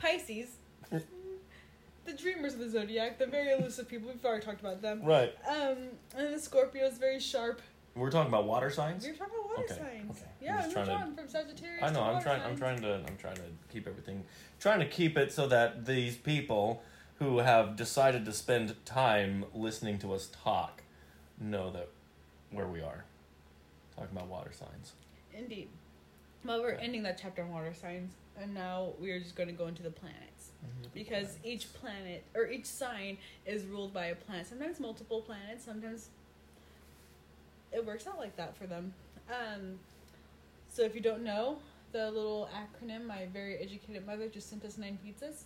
Pisces, <laughs> the dreamers of the zodiac, the very elusive people. We've already talked about them. Right. Um, and the Scorpio is very sharp. We're talking about water signs. We're talking about water Okay, signs. okay. I'm Yeah, just we trying moved to- from Sagittarius. I to know. I'm water trying. I'm trying to. I'm trying to keep everything. Trying to keep it so that these people who have decided to spend time listening to us talk know that where we are. Talking about water signs. Indeed. Well, we're ending that chapter on water signs, and now we are just going to go into the planets because each planet or each sign is ruled by a planet. Sometimes multiple planets. Sometimes it works out like that for them. Um, so if you don't know the little acronym, my very educated mother just sent us nine pizzas,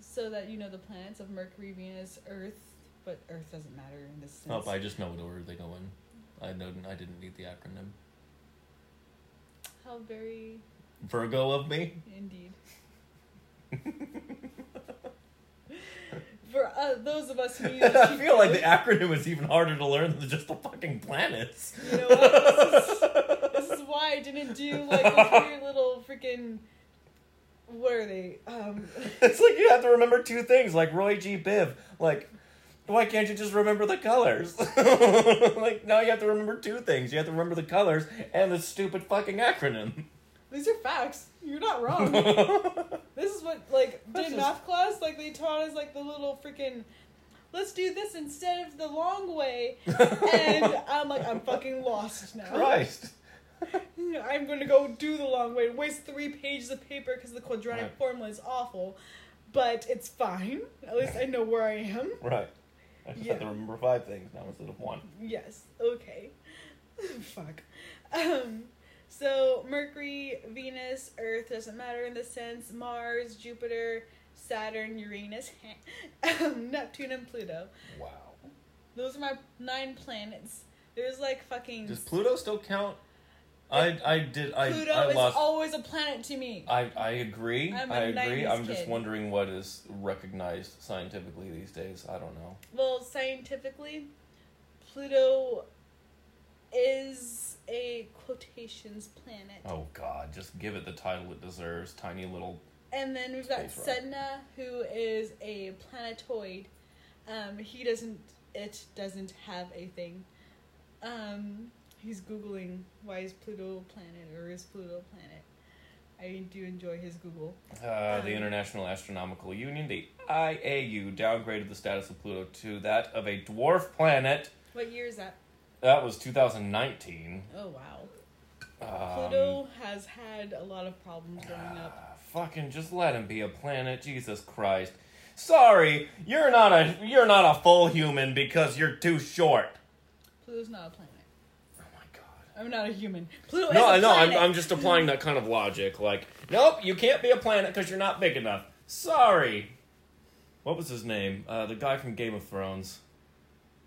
so that you know the planets of Mercury, Venus, Earth. But Earth doesn't matter in this sense. Oh, I just know what order they go in. I know. I didn't need the acronym. How very Virgo of me. Indeed. For uh, those of us who <laughs> I feel like the acronym is even harder to learn than just the fucking planets. You know what? This is, this is why I didn't do like a <laughs> weird little freaking. What are they? Um, <laughs> It's like you have to remember two things, like Roy G. Biv. Like, why can't you just remember the colors? like, now you have to remember two things. You have to remember the colors and the stupid fucking acronym. These are facts. You're not wrong. <laughs> this is what like did just- math class like they taught us like the little freaking. Let's do this instead of the long way, and <laughs> I'm like I'm fucking lost now. Christ. <laughs> I'm going to go do the long way, and waste three pages of paper because the quadratic Right. formula is awful, but it's fine. At least I know where I am. Right. I just Yeah. have to remember five things now instead of one. Yes, okay. Fuck. Um, so Mercury, Venus, Earth doesn't matter in the sense. Mars, Jupiter, Saturn, Uranus, <laughs> um, Neptune, and Pluto. Wow. Those are my nine planets. There's like fucking. Does Pluto still count? I I did I Pluto I is lost. always a planet to me. I I agree. I'm I agree. 90s I'm just kid. wondering what is recognized scientifically these days. I don't know. Well, scientifically, Pluto is a quotations planet. Oh God, just give it the title it deserves. Tiny little. And then we've got Sedna, who is a planetoid. Um, he doesn't. It doesn't have a thing. Um, he's googling why is Pluto a planet or is Pluto a planet. I do enjoy his Google. Uh, the Um, International Astronomical Union, the IAU, downgraded the status of Pluto to that of a dwarf planet. What year is that? That was 2019. Oh wow. Um, Pluto has had a lot of problems growing up. ah, fucking just let him be a planet, Jesus Christ. Sorry, you're not a you're not a full human because you're too short. Pluto's not a planet. Oh my god. I'm not a human. Pluto No, is I a know. I'm. I'm just applying that kind of logic. Like, nope, you can't be a planet because you're not big enough. Sorry. What was his name? Uh, the guy from Game of Thrones.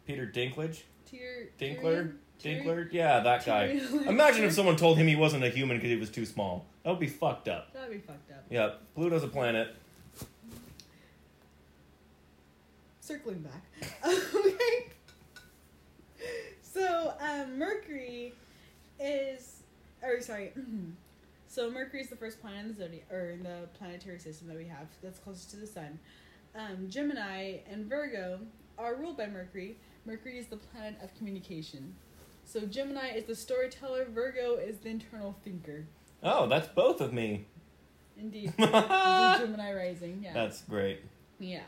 Peter Dinklage? Tyr- Dinkler? Tyrion? Dinkler? Yeah, that guy. <laughs> Imagine if someone told him he wasn't a human because he was too small. That would be fucked up. That'd be fucked up. Yeah, Pluto's a planet. Circling back. <laughs> okay. So, um, Mercury is or sorry. <clears throat> so Mercury is the first planet in the zodiac or in the planetary system that we have that's closest to the sun. Um, Gemini and Virgo are ruled by Mercury. Mercury is the planet of communication. So Gemini is the storyteller. Virgo is the internal thinker. Oh, that's both of me. Indeed, <laughs> Gemini rising. Yeah. That's great. yeah.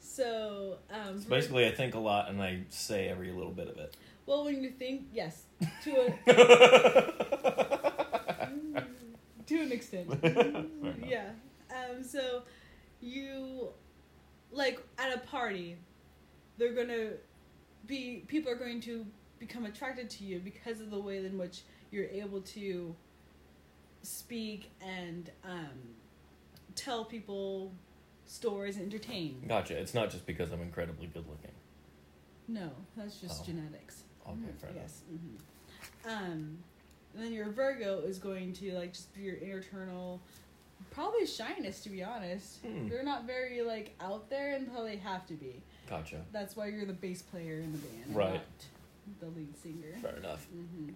So um, So basically, I think a lot and I say every little bit of it. well, when you think, yes, to a <laughs> <laughs> to an extent. yeah. Um, so you like at a party, they're gonna be people are going to become attracted to you because of the way in which you're able to speak and um, tell people stories and entertain. Gotcha. It's not just because I'm incredibly good looking. No, that's just Oh. genetics. Okay, fair enough. yes. hmm Um, and then your Virgo is going to like just be your internal, probably shyness to be honest. Hmm. You're not very like out there and probably have to be. Gotcha. That's why you're the bass player in the band, and Right. Not the lead singer. Fair enough. hmm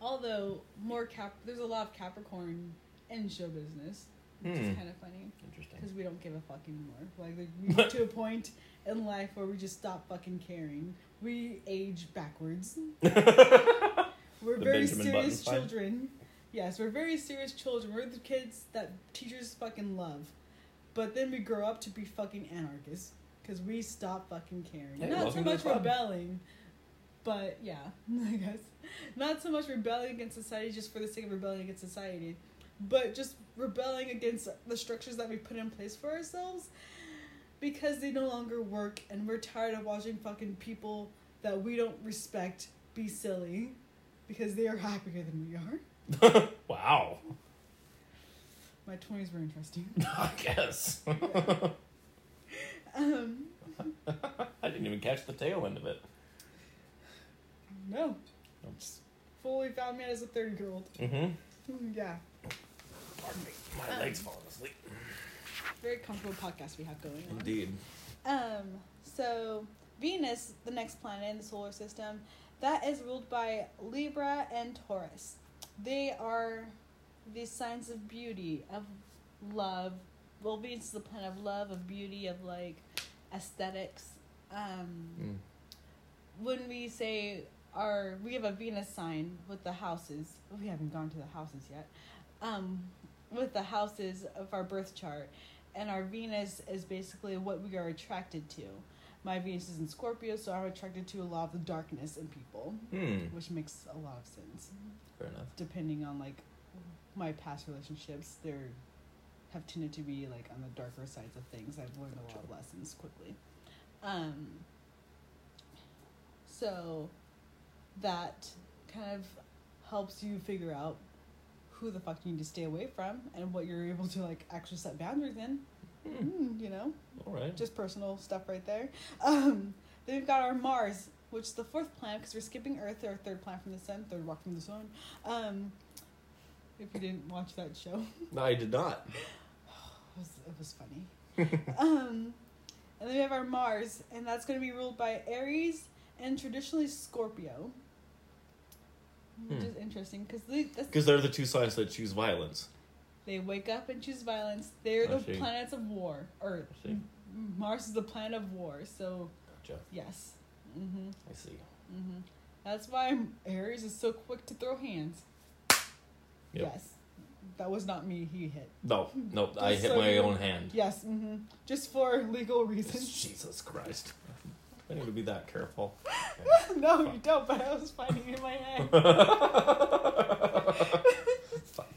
Although more cap, there's a lot of Capricorn in show business, which Hmm. is kind of funny Interesting. because we don't give a fuck anymore. Like, like we <laughs> get to a point in life where we just stop fucking caring. We age backwards. <laughs> We're The very Benjamin serious children. Yes, we're very serious children. We're the kids that teachers fucking love. But then we grow up to be fucking anarchists because we stop fucking caring. Hey, Not so welcome to the much rebelling, but yeah, <laughs> I guess. Not so much rebelling against society just for the sake of rebelling against society, but just rebelling against the structures that we put in place for ourselves because they no longer work and we're tired of watching fucking people that we don't respect be silly because they are happier than we are. <laughs> wow. My 20s were interesting. <laughs> I guess. <laughs> Um, <laughs> I didn't even catch the tail end of it. no. Fully found me as a 30 year old. Mm-hmm. Yeah. Pardon me. My Um, leg's falling asleep. Very comfortable podcast we have going on. Indeed. Um, so Venus, the next planet in the solar system, that is ruled by Libra and Taurus. They are the signs of beauty, of love. Well, Venus is the planet of love, of beauty, of like aesthetics. Um, Mm. when we say our we have a Venus sign with the houses. We haven't gone to the houses yet. Um, with the houses of our birth chart, and our Venus is basically what we are attracted to. My Venus is in Scorpio, so I'm attracted to a lot of the darkness in people, Hmm. which makes a lot of sense. Fair enough. Depending on like my past relationships, there have tended to be like on the darker sides of things. I've learned a lot of lessons quickly. Um, so that kind of helps you figure out who the fuck you need to stay away from and what you're able to like actually set boundaries in. Mm, you know, All right. just personal stuff right there. Um, then we've got our Mars, which is the fourth planet because we're skipping Earth, our third planet from the sun, third rock from the sun. Um, if you didn't watch that show, No, I did not. <sighs> it was, it was funny. <laughs> um, and then we have our Mars, and that's going to be ruled by Aries and traditionally Scorpio. Which Hmm. is interesting because they, because they're the two signs that choose violence. they wake up and choose violence. They're the planets of war. Or I see. M- Mars is the planet of war, so Gotcha. yes. Mm-hmm. I see. Mm-hmm. That's why Aries is so quick to throw hands. Yep. Yes. That was not me he hit. No, no, <laughs> I hit so my you- own hand. Yes, mm-hmm. just for legal reasons. <laughs> Jesus Christ. I need to be that careful. <laughs> no, you don't, but I was fighting in my head. Fuck.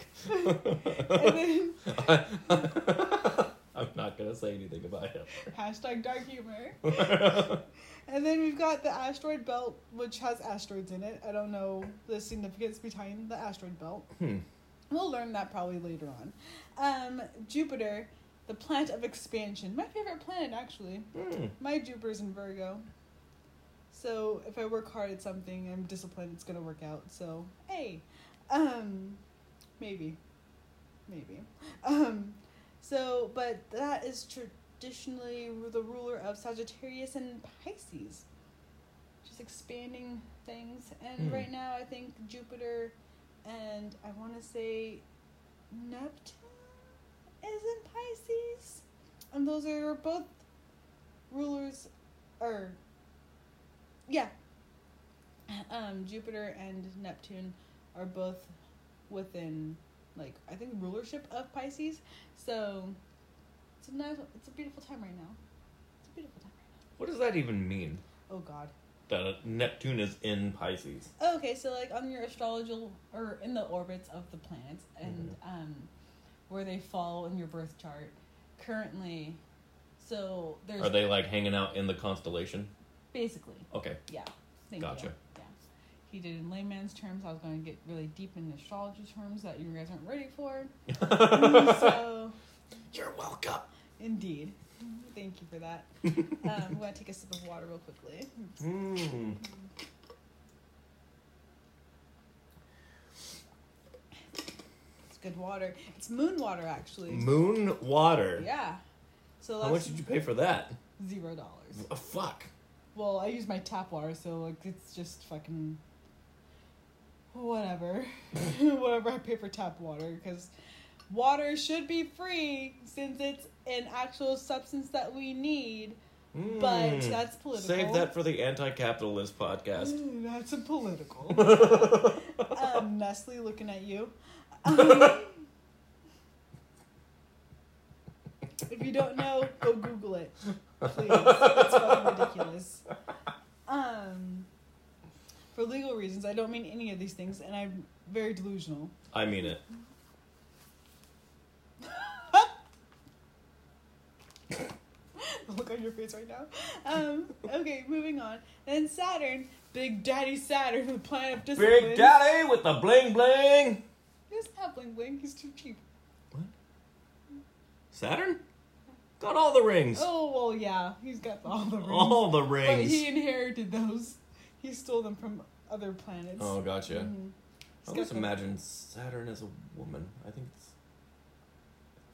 then, I'm not gonna say anything about him. hashtag dark humor. And then we've got the asteroid belt, which has asteroids in it. I don't know the significance behind the asteroid belt. Hmm. We'll learn that probably later on. Um, Jupiter, the planet of expansion. My favorite planet, actually. Hmm. My Jupiter's in Virgo. So if I work hard at something, I'm disciplined, it's gonna work out. So hey. Um maybe. Maybe. Um so but that is traditionally the ruler of Sagittarius and Pisces. Just expanding things. And Hmm. right now, I think Jupiter and I want to say Neptune is in Pisces. And those are both rulers, or, yeah. Um, Jupiter and Neptune are both within, like, I think rulership of Pisces. So, a nice, it's a beautiful time right now. It's a beautiful time right What does that even mean? Oh, God. That Neptune is in Pisces. Okay, so like on your astrological or in the orbits of the planets and um, where they fall in your birth chart currently. So there's Are they like hanging out in the constellation? basically Okay. yeah. Thank Gotcha. You. Yeah. He did in layman's terms. I was going to get really deep in astrology terms that you guys aren't ready for. <laughs> so You're welcome. Indeed, thank you for that. <laughs> Um, I'm going to take a sip of water real quickly. Mm. It's good water. It's moon water actually. Moon water. Yeah. So How much did you pay for that? zero dollars. Oh, fuck. Well, I use my tap water, so like it's just fucking whatever, <laughs> whatever I pay for tap water because water should be free since it's an actual substance that we need. But Mm. that's political. Save that for the anti-capitalist podcast. Mm, that's a political. <laughs> um, Nestle looking at you. Um, <laughs> if you don't know, go Google it, please. It's fucking ridiculous. Um, for legal reasons, I don't mean any of these things, and I'm very delusional. I mean it. The look on your face right now. Um, okay, moving on. Then Saturn, Big Daddy Saturn, the planet of discipline. Big Daddy with the bling bling. He doesn't have bling bling. He's too cheap. What? Saturn? Got all the rings. Oh well, yeah, he's got all the rings. all the rings. But he inherited those. He stole them from other planets. Oh, gotcha. Mhm. I always imagine Saturn as a woman. I think it's.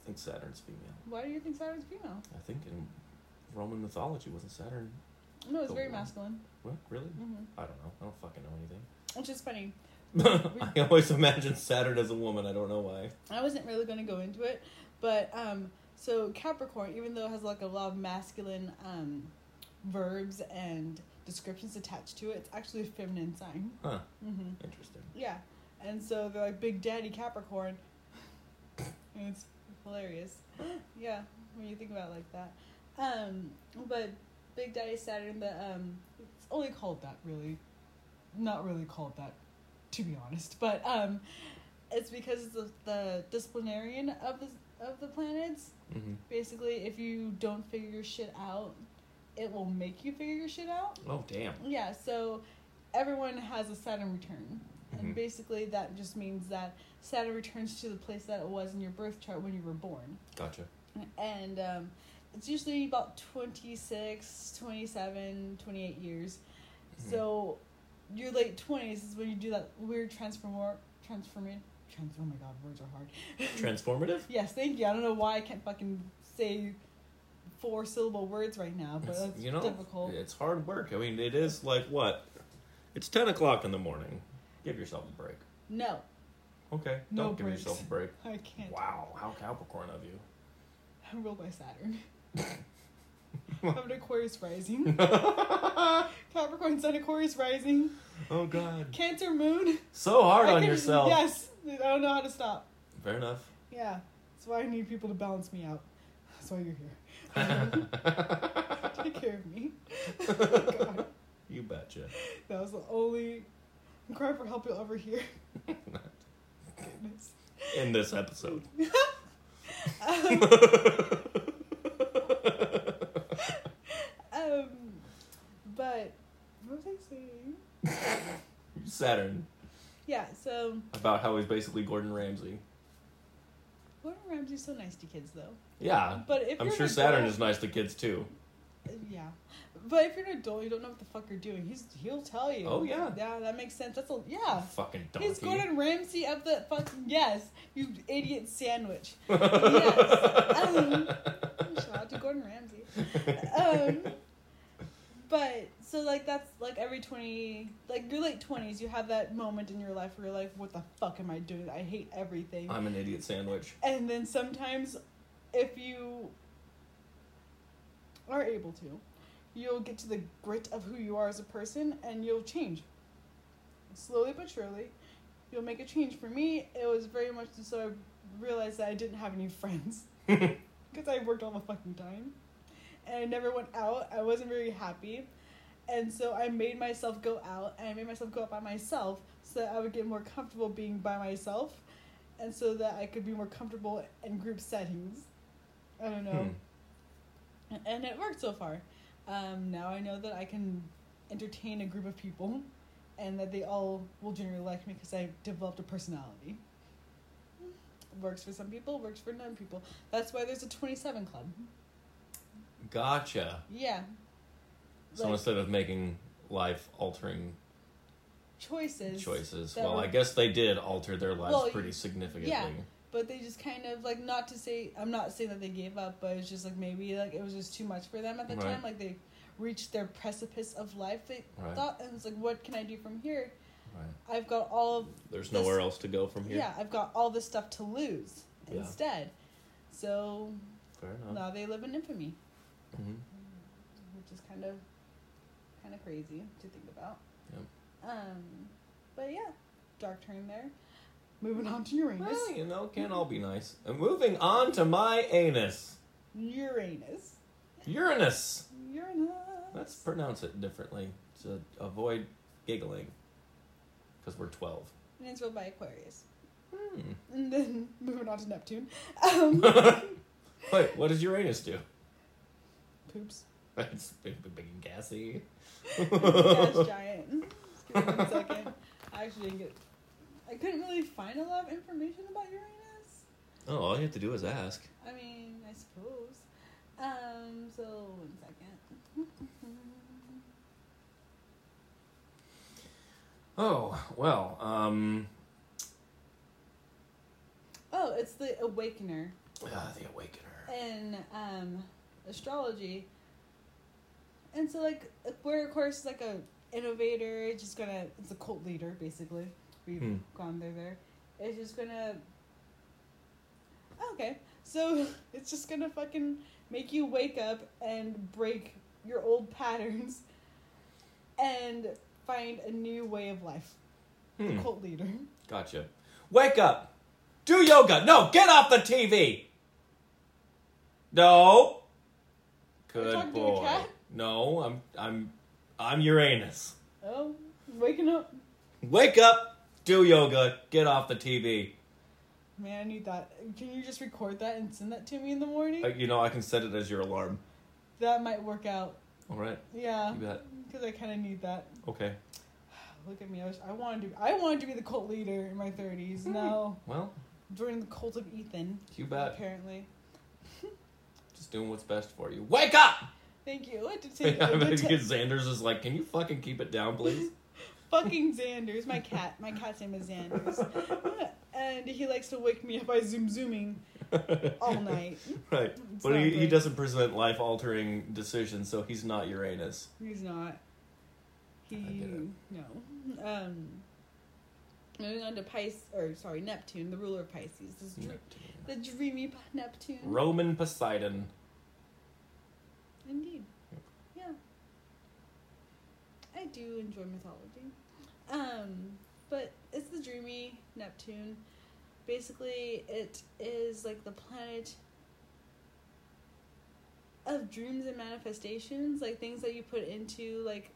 I think Saturn's female. Why do you think Saturn's female? I think in Roman mythology wasn't Saturn. No, it's very one. masculine. What really? hmm I don't know. I don't fucking know anything. Which is funny. <laughs> I always imagine Saturn as a woman. I don't know why. I wasn't really going to go into it, but um, so Capricorn, even though it has like a lot of masculine um, verbs and descriptions attached to it, it's actually a feminine sign. Huh. hmm Interesting. Yeah, and so they're like Big Daddy Capricorn, <laughs> and it's hilarious. <gasps> yeah, when you think about it like that. Um, but Big Daddy Saturn, the um, it's only called that really, not really called that, to be honest. But um, it's because it's the, disciplinarian of the of the planets. hmm Basically, if you don't figure your shit out, it will make you figure your shit out. Oh damn. Yeah, so everyone has a Saturn return. And basically, that just means that Saturn returns to the place that it was in your birth chart when you were born. Gotcha. And um, it's usually about 26, 27, 28 years. Mhm. So your late 20s is when you do that weird transform transformation. Trans- oh my god, words are hard. <laughs> Transformative. yes, thank you. I don't know why I can't fucking say four syllable words right now, but It's- that's you know, difficult. it's hard work. I mean, it is like what? It's ten o'clock in the morning. Give yourself a break. No, Okay. No Don't give breaks. yourself a break. <laughs> I can't. Wow, how Capricorn of you. <laughs> I'm ruled by Saturn. <laughs> I'm an Aquarius rising. oh Capricorn Sun Aquarius rising. Oh God. Cancer Moon. So hard I on can- yourself. Yes. I don't know how to stop. Fair enough. Yeah. That's why I need people to balance me out. That's why you're here. Take care of me. God, you betcha. that was the only cry for help you'll ever hear. Goodness. <laughs> In this episode. <laughs> Um, um, but what was I saying? Saturn. Yeah, so About how he's basically Gordon Ramsay. Gordon Ramsay's so nice to kids, though. Yeah. But if I'm sure Saturn adult- is nice to kids too. Yeah, but if you're an adult, you don't know what the fuck you're doing. He's he'll tell you. Oh, yeah. yeah, that makes sense. That's a yeah. Fucking donkey. He's Gordon Ramsay of the fucking yes, you idiot sandwich. <laughs> yes. Um, shout out to Gordon Ramsay. Um, but so like that's like every 20 like your late 20s you have that moment in your life where you're like what the fuck am i doing i hate everything I'm an idiot sandwich. and then sometimes if you are able to you'll get to the grit of who you are as a person and you'll change slowly but surely you'll make a change for me it was very much so i realized that i didn't have any friends <laughs> because i worked all the fucking time and i never went out i wasn't very happy and so i made myself go out and i made myself go out by myself so that i would get more comfortable being by myself and so that I could be more comfortable in group settings. I don't know. Hmm. And it worked so far. Um, now I know that I can entertain a group of people and that they all will generally like me because I developed a personality. Works for some people, works for none people. That's why there's a 27 club. Gotcha. Yeah. So Like, instead of making life altering choices. choices, well, were- I guess they did alter their lives Well, pretty significantly. yeah. But they just kind of like not to say I'm not saying that they gave up, but it's just like maybe like it was just too much for them at the Right. time. Like they reached their precipice of life. They Right. thought, and it's like, what can I do from here? Right. I've got all of There's This- nowhere else to go from here. yeah, I've got all this stuff to lose Yeah. instead. So Fair enough. now they live in infamy, hmm which is kind of kind of crazy to think about. Yep. Um, but yeah, dark turn there. Moving on to Uranus. Well, you know, can't all be nice. And moving on to my anus. Uranus. Uranus. Uranus. Let's pronounce it differently to avoid giggling. Because we're 12. And it's ruled by Aquarius. Hmm. And then <laughs> moving on to Neptune. Um, <laughs> Wait, what does Uranus do? poops. <laughs> It's big, big, big and gassy. Gas giant. Just give me one second. I actually didn't get. I couldn't really find a lot of information about Uranus. Oh, all you have to do is ask. I mean, I suppose. Um. So one second. <laughs> Oh, well, um. Oh, it's the Awakener Ah, the Awakener. in um, astrology. And so, like, where of course, like a innovator, just gonna. It's a cult leader, basically. We've Hmm. gone there. There, it's just gonna. Okay, so <laughs> it's just gonna fucking make you wake up and break your old <laughs> patterns, and find a new way of life. Hmm. The cult leader. Gotcha. Wake up! Do yoga! No, get off the TV! No! Good talking to a boy. cat? No, I'm I'm I'm Uranus. Oh, waking up. Wake up, do yoga, get off the TV. Man, I need that. Can you just record that and send that to me in the morning? Uh, you know, I can set it as your alarm. that might work out. All right, Yeah, you bet. because I kind of need that. Okay. <sighs> Look at me. I, was, I wanted to. I wanted to be the cult leader in my thirties. Hmm. No, Well, joining the cult of Ethan. you bet. Apparently. <laughs> Just doing what's best for you. Wake up! Thank you. <laughs> I did take. I I bet Xander's is like, can you fucking keep it down, please? <laughs> fucking Xander's. My cat. My cat's name is Xander's, <laughs> and he likes to wake me up by zoom zooming all <laughs> night. right. It's But not he, he doesn't present life altering decisions, so he's not Uranus. He's not. He get no. Um. Moving on to Pisces, or sorry, Neptune, the ruler of Pisces. This dr- the dreamy P- Neptune. Roman Poseidon. Indeed. Yeah. I do enjoy mythology. Um, but it's the dreamy Neptune. Basically, it is like the planet of dreams and manifestations, like things that you put into like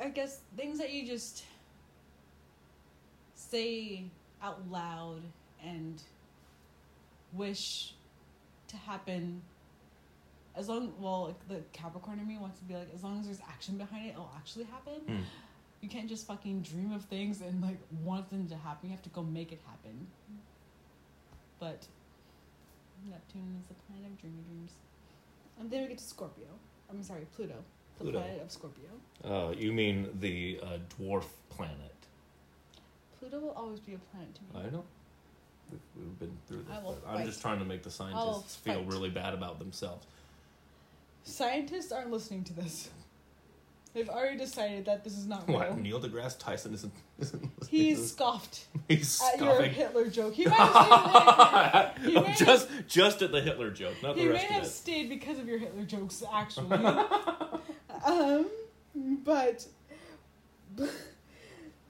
I guess things that you just say out loud and wish to happen as long well like the capricorn in me wants to be like as long as there's action behind it it'll actually happen Hmm. You can't just fucking dream of things and like want them to happen you have to go make it happen but neptune is the planet of dreamy dreams and then we get to scorpio i'm sorry pluto the Pluto. planet of scorpio Oh, you mean the uh, dwarf planet? pluto will always be a planet to me I know. We've, we've been through this. I will but I'm fight. just trying to make the scientists feel really bad about themselves. scientists aren't listening to this They've already decided that this is not What? real. Neil deGrasse Tyson isn't. isn't <laughs> He's scoffed <laughs> he's at your. Hitler joke. He <laughs> might have stayed, He Oh, may just just at the Hitler joke, not the rest have of it. stayed because of your Hitler jokes, actually. um, but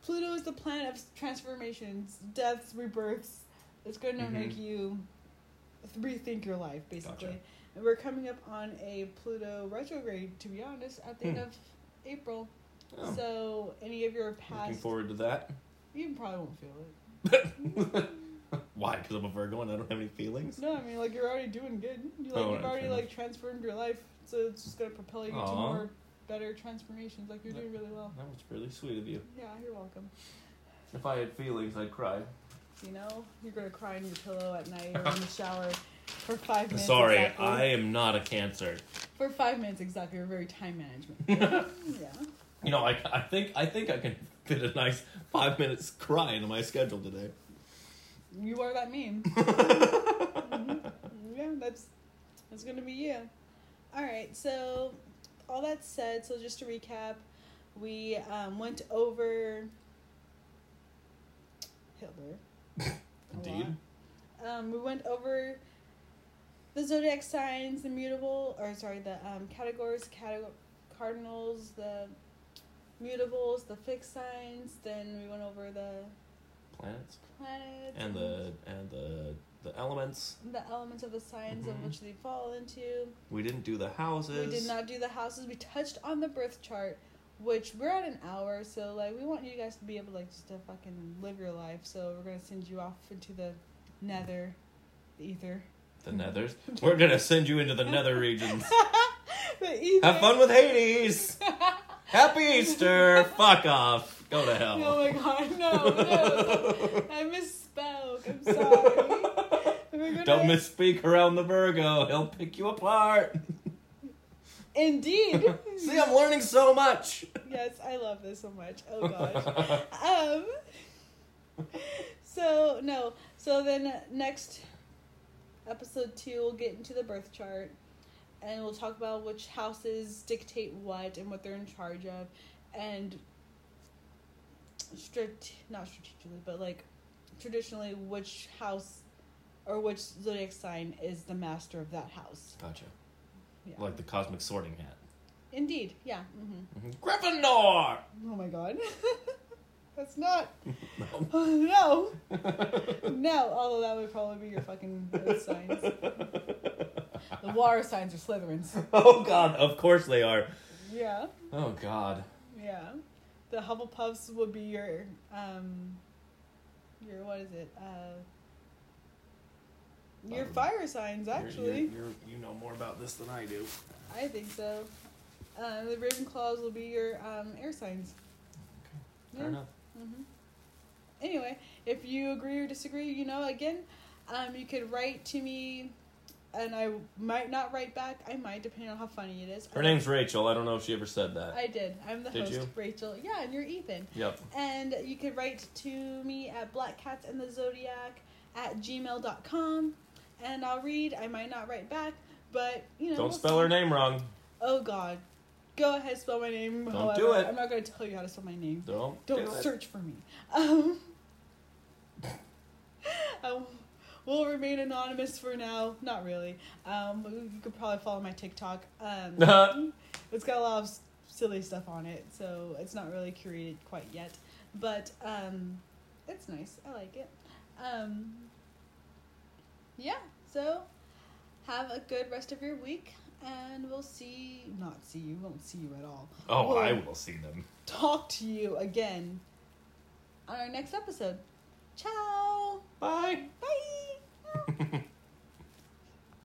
Pluto is the planet of transformations, deaths, rebirths. It's going to Mhm. make you rethink your life, basically. Gotcha. And we're coming up on a Pluto retrograde, to be honest, at the end Hmm. of April. Oh, So any of your past looking forward to that. you probably won't feel it. <laughs> Why? Because I'm a Virgo and I don't have any feelings. No, I mean like you're already doing good. You like Oh, you've already like transformed your life, so it's just gonna propel you to more better transformations. Like you're doing really well. That was really sweet of you. Yeah, you're welcome. If I had feelings, I'd cry. You know, you're gonna cry in your pillow at night or in the shower for five <laughs> minutes. Sorry, exactly. I am not a Cancer. For five minutes exactly. We're very time management. <laughs> yeah. You know, I, I think I think I can fit a nice five minutes cry into my schedule today. You are that meme. <laughs> Mhm. Yeah, that's that's gonna be you. All right, so all that said, so just to recap, we um, went over Hitler. <laughs> a Indeed. Um, we went over the zodiac signs, the mutable, or sorry, the um, categories, categ- cardinals, the mutables, the fixed signs. Then we went over the Planets planets and the and the the elements. the elements of the signs of Mhm. which they fall into. We didn't do the houses. We did not do the houses. We touched on the birth chart, which we're at an hour, so like we want you guys to be able like just to fucking live your life. So we're gonna send you off into the nether, the ether. The Nethers. We're gonna send you into the Nether regions. <laughs> Have fun with Hades. <laughs> Happy Easter. Fuck off. Go to hell. Oh my god, no, no. <laughs> I misspoke. I'm sorry. Don't misspeak around the Virgo. He'll pick you apart. Indeed. See, I'm learning so much. yes, I love this so much. Oh gosh. um so no so then next episode two we'll get into the birth chart and we'll talk about which houses dictate what and what they're in charge of and strict not strategically but like traditionally which house or which zodiac sign is the master of that house. Gotcha. yeah. Like the cosmic sorting hat. indeed. Yeah. Hmm Gryffindor. oh my god <laughs> that's not No. <laughs> <laughs> no No, although that would probably be your fucking earth signs. The water signs are Slytherins. <laughs> oh God! Of course they are. Yeah, Oh God. yeah. The Hufflepuffs would be your um, your what is it? Uh, your Um, fire signs You're- actually. you're, you're, you know more about this than I do. I think so. Uh, the Ravenclaws will be your um, air signs. Okay. Fair enough. Hmm Anyway, if you agree or disagree, you know, again, um, you could write to me, and I might not write back. I might, depending on how funny it is. Her name's Rachel. I don't know if she ever said that. I did. I'm the Did host, you? Rachel. Yeah, and you're Ethan. Yep. And you could write to me at blackcatsandthezodiac at gmail.com, and I'll read. I might not write back, but, you know. Don't we'll spell see. her name wrong. Oh, God. Go ahead, spell my name. Don't however. do it. I'm not going to tell you how to spell my name. Don't. Don't do it. search for me. Um, <laughs> um, we'll remain anonymous for now. Not really. Um, you could probably follow my TikTok. Um, <laughs> it's got a lot of silly stuff on it, so it's not really curated quite yet. But um, it's nice. I like it. Um, yeah. So have a good rest of your week, and we'll see. Not see you. Won't see you at all. Oh we'll i will see them. talk to you again on our next episode. Ciao. Bye. Bye. <laughs>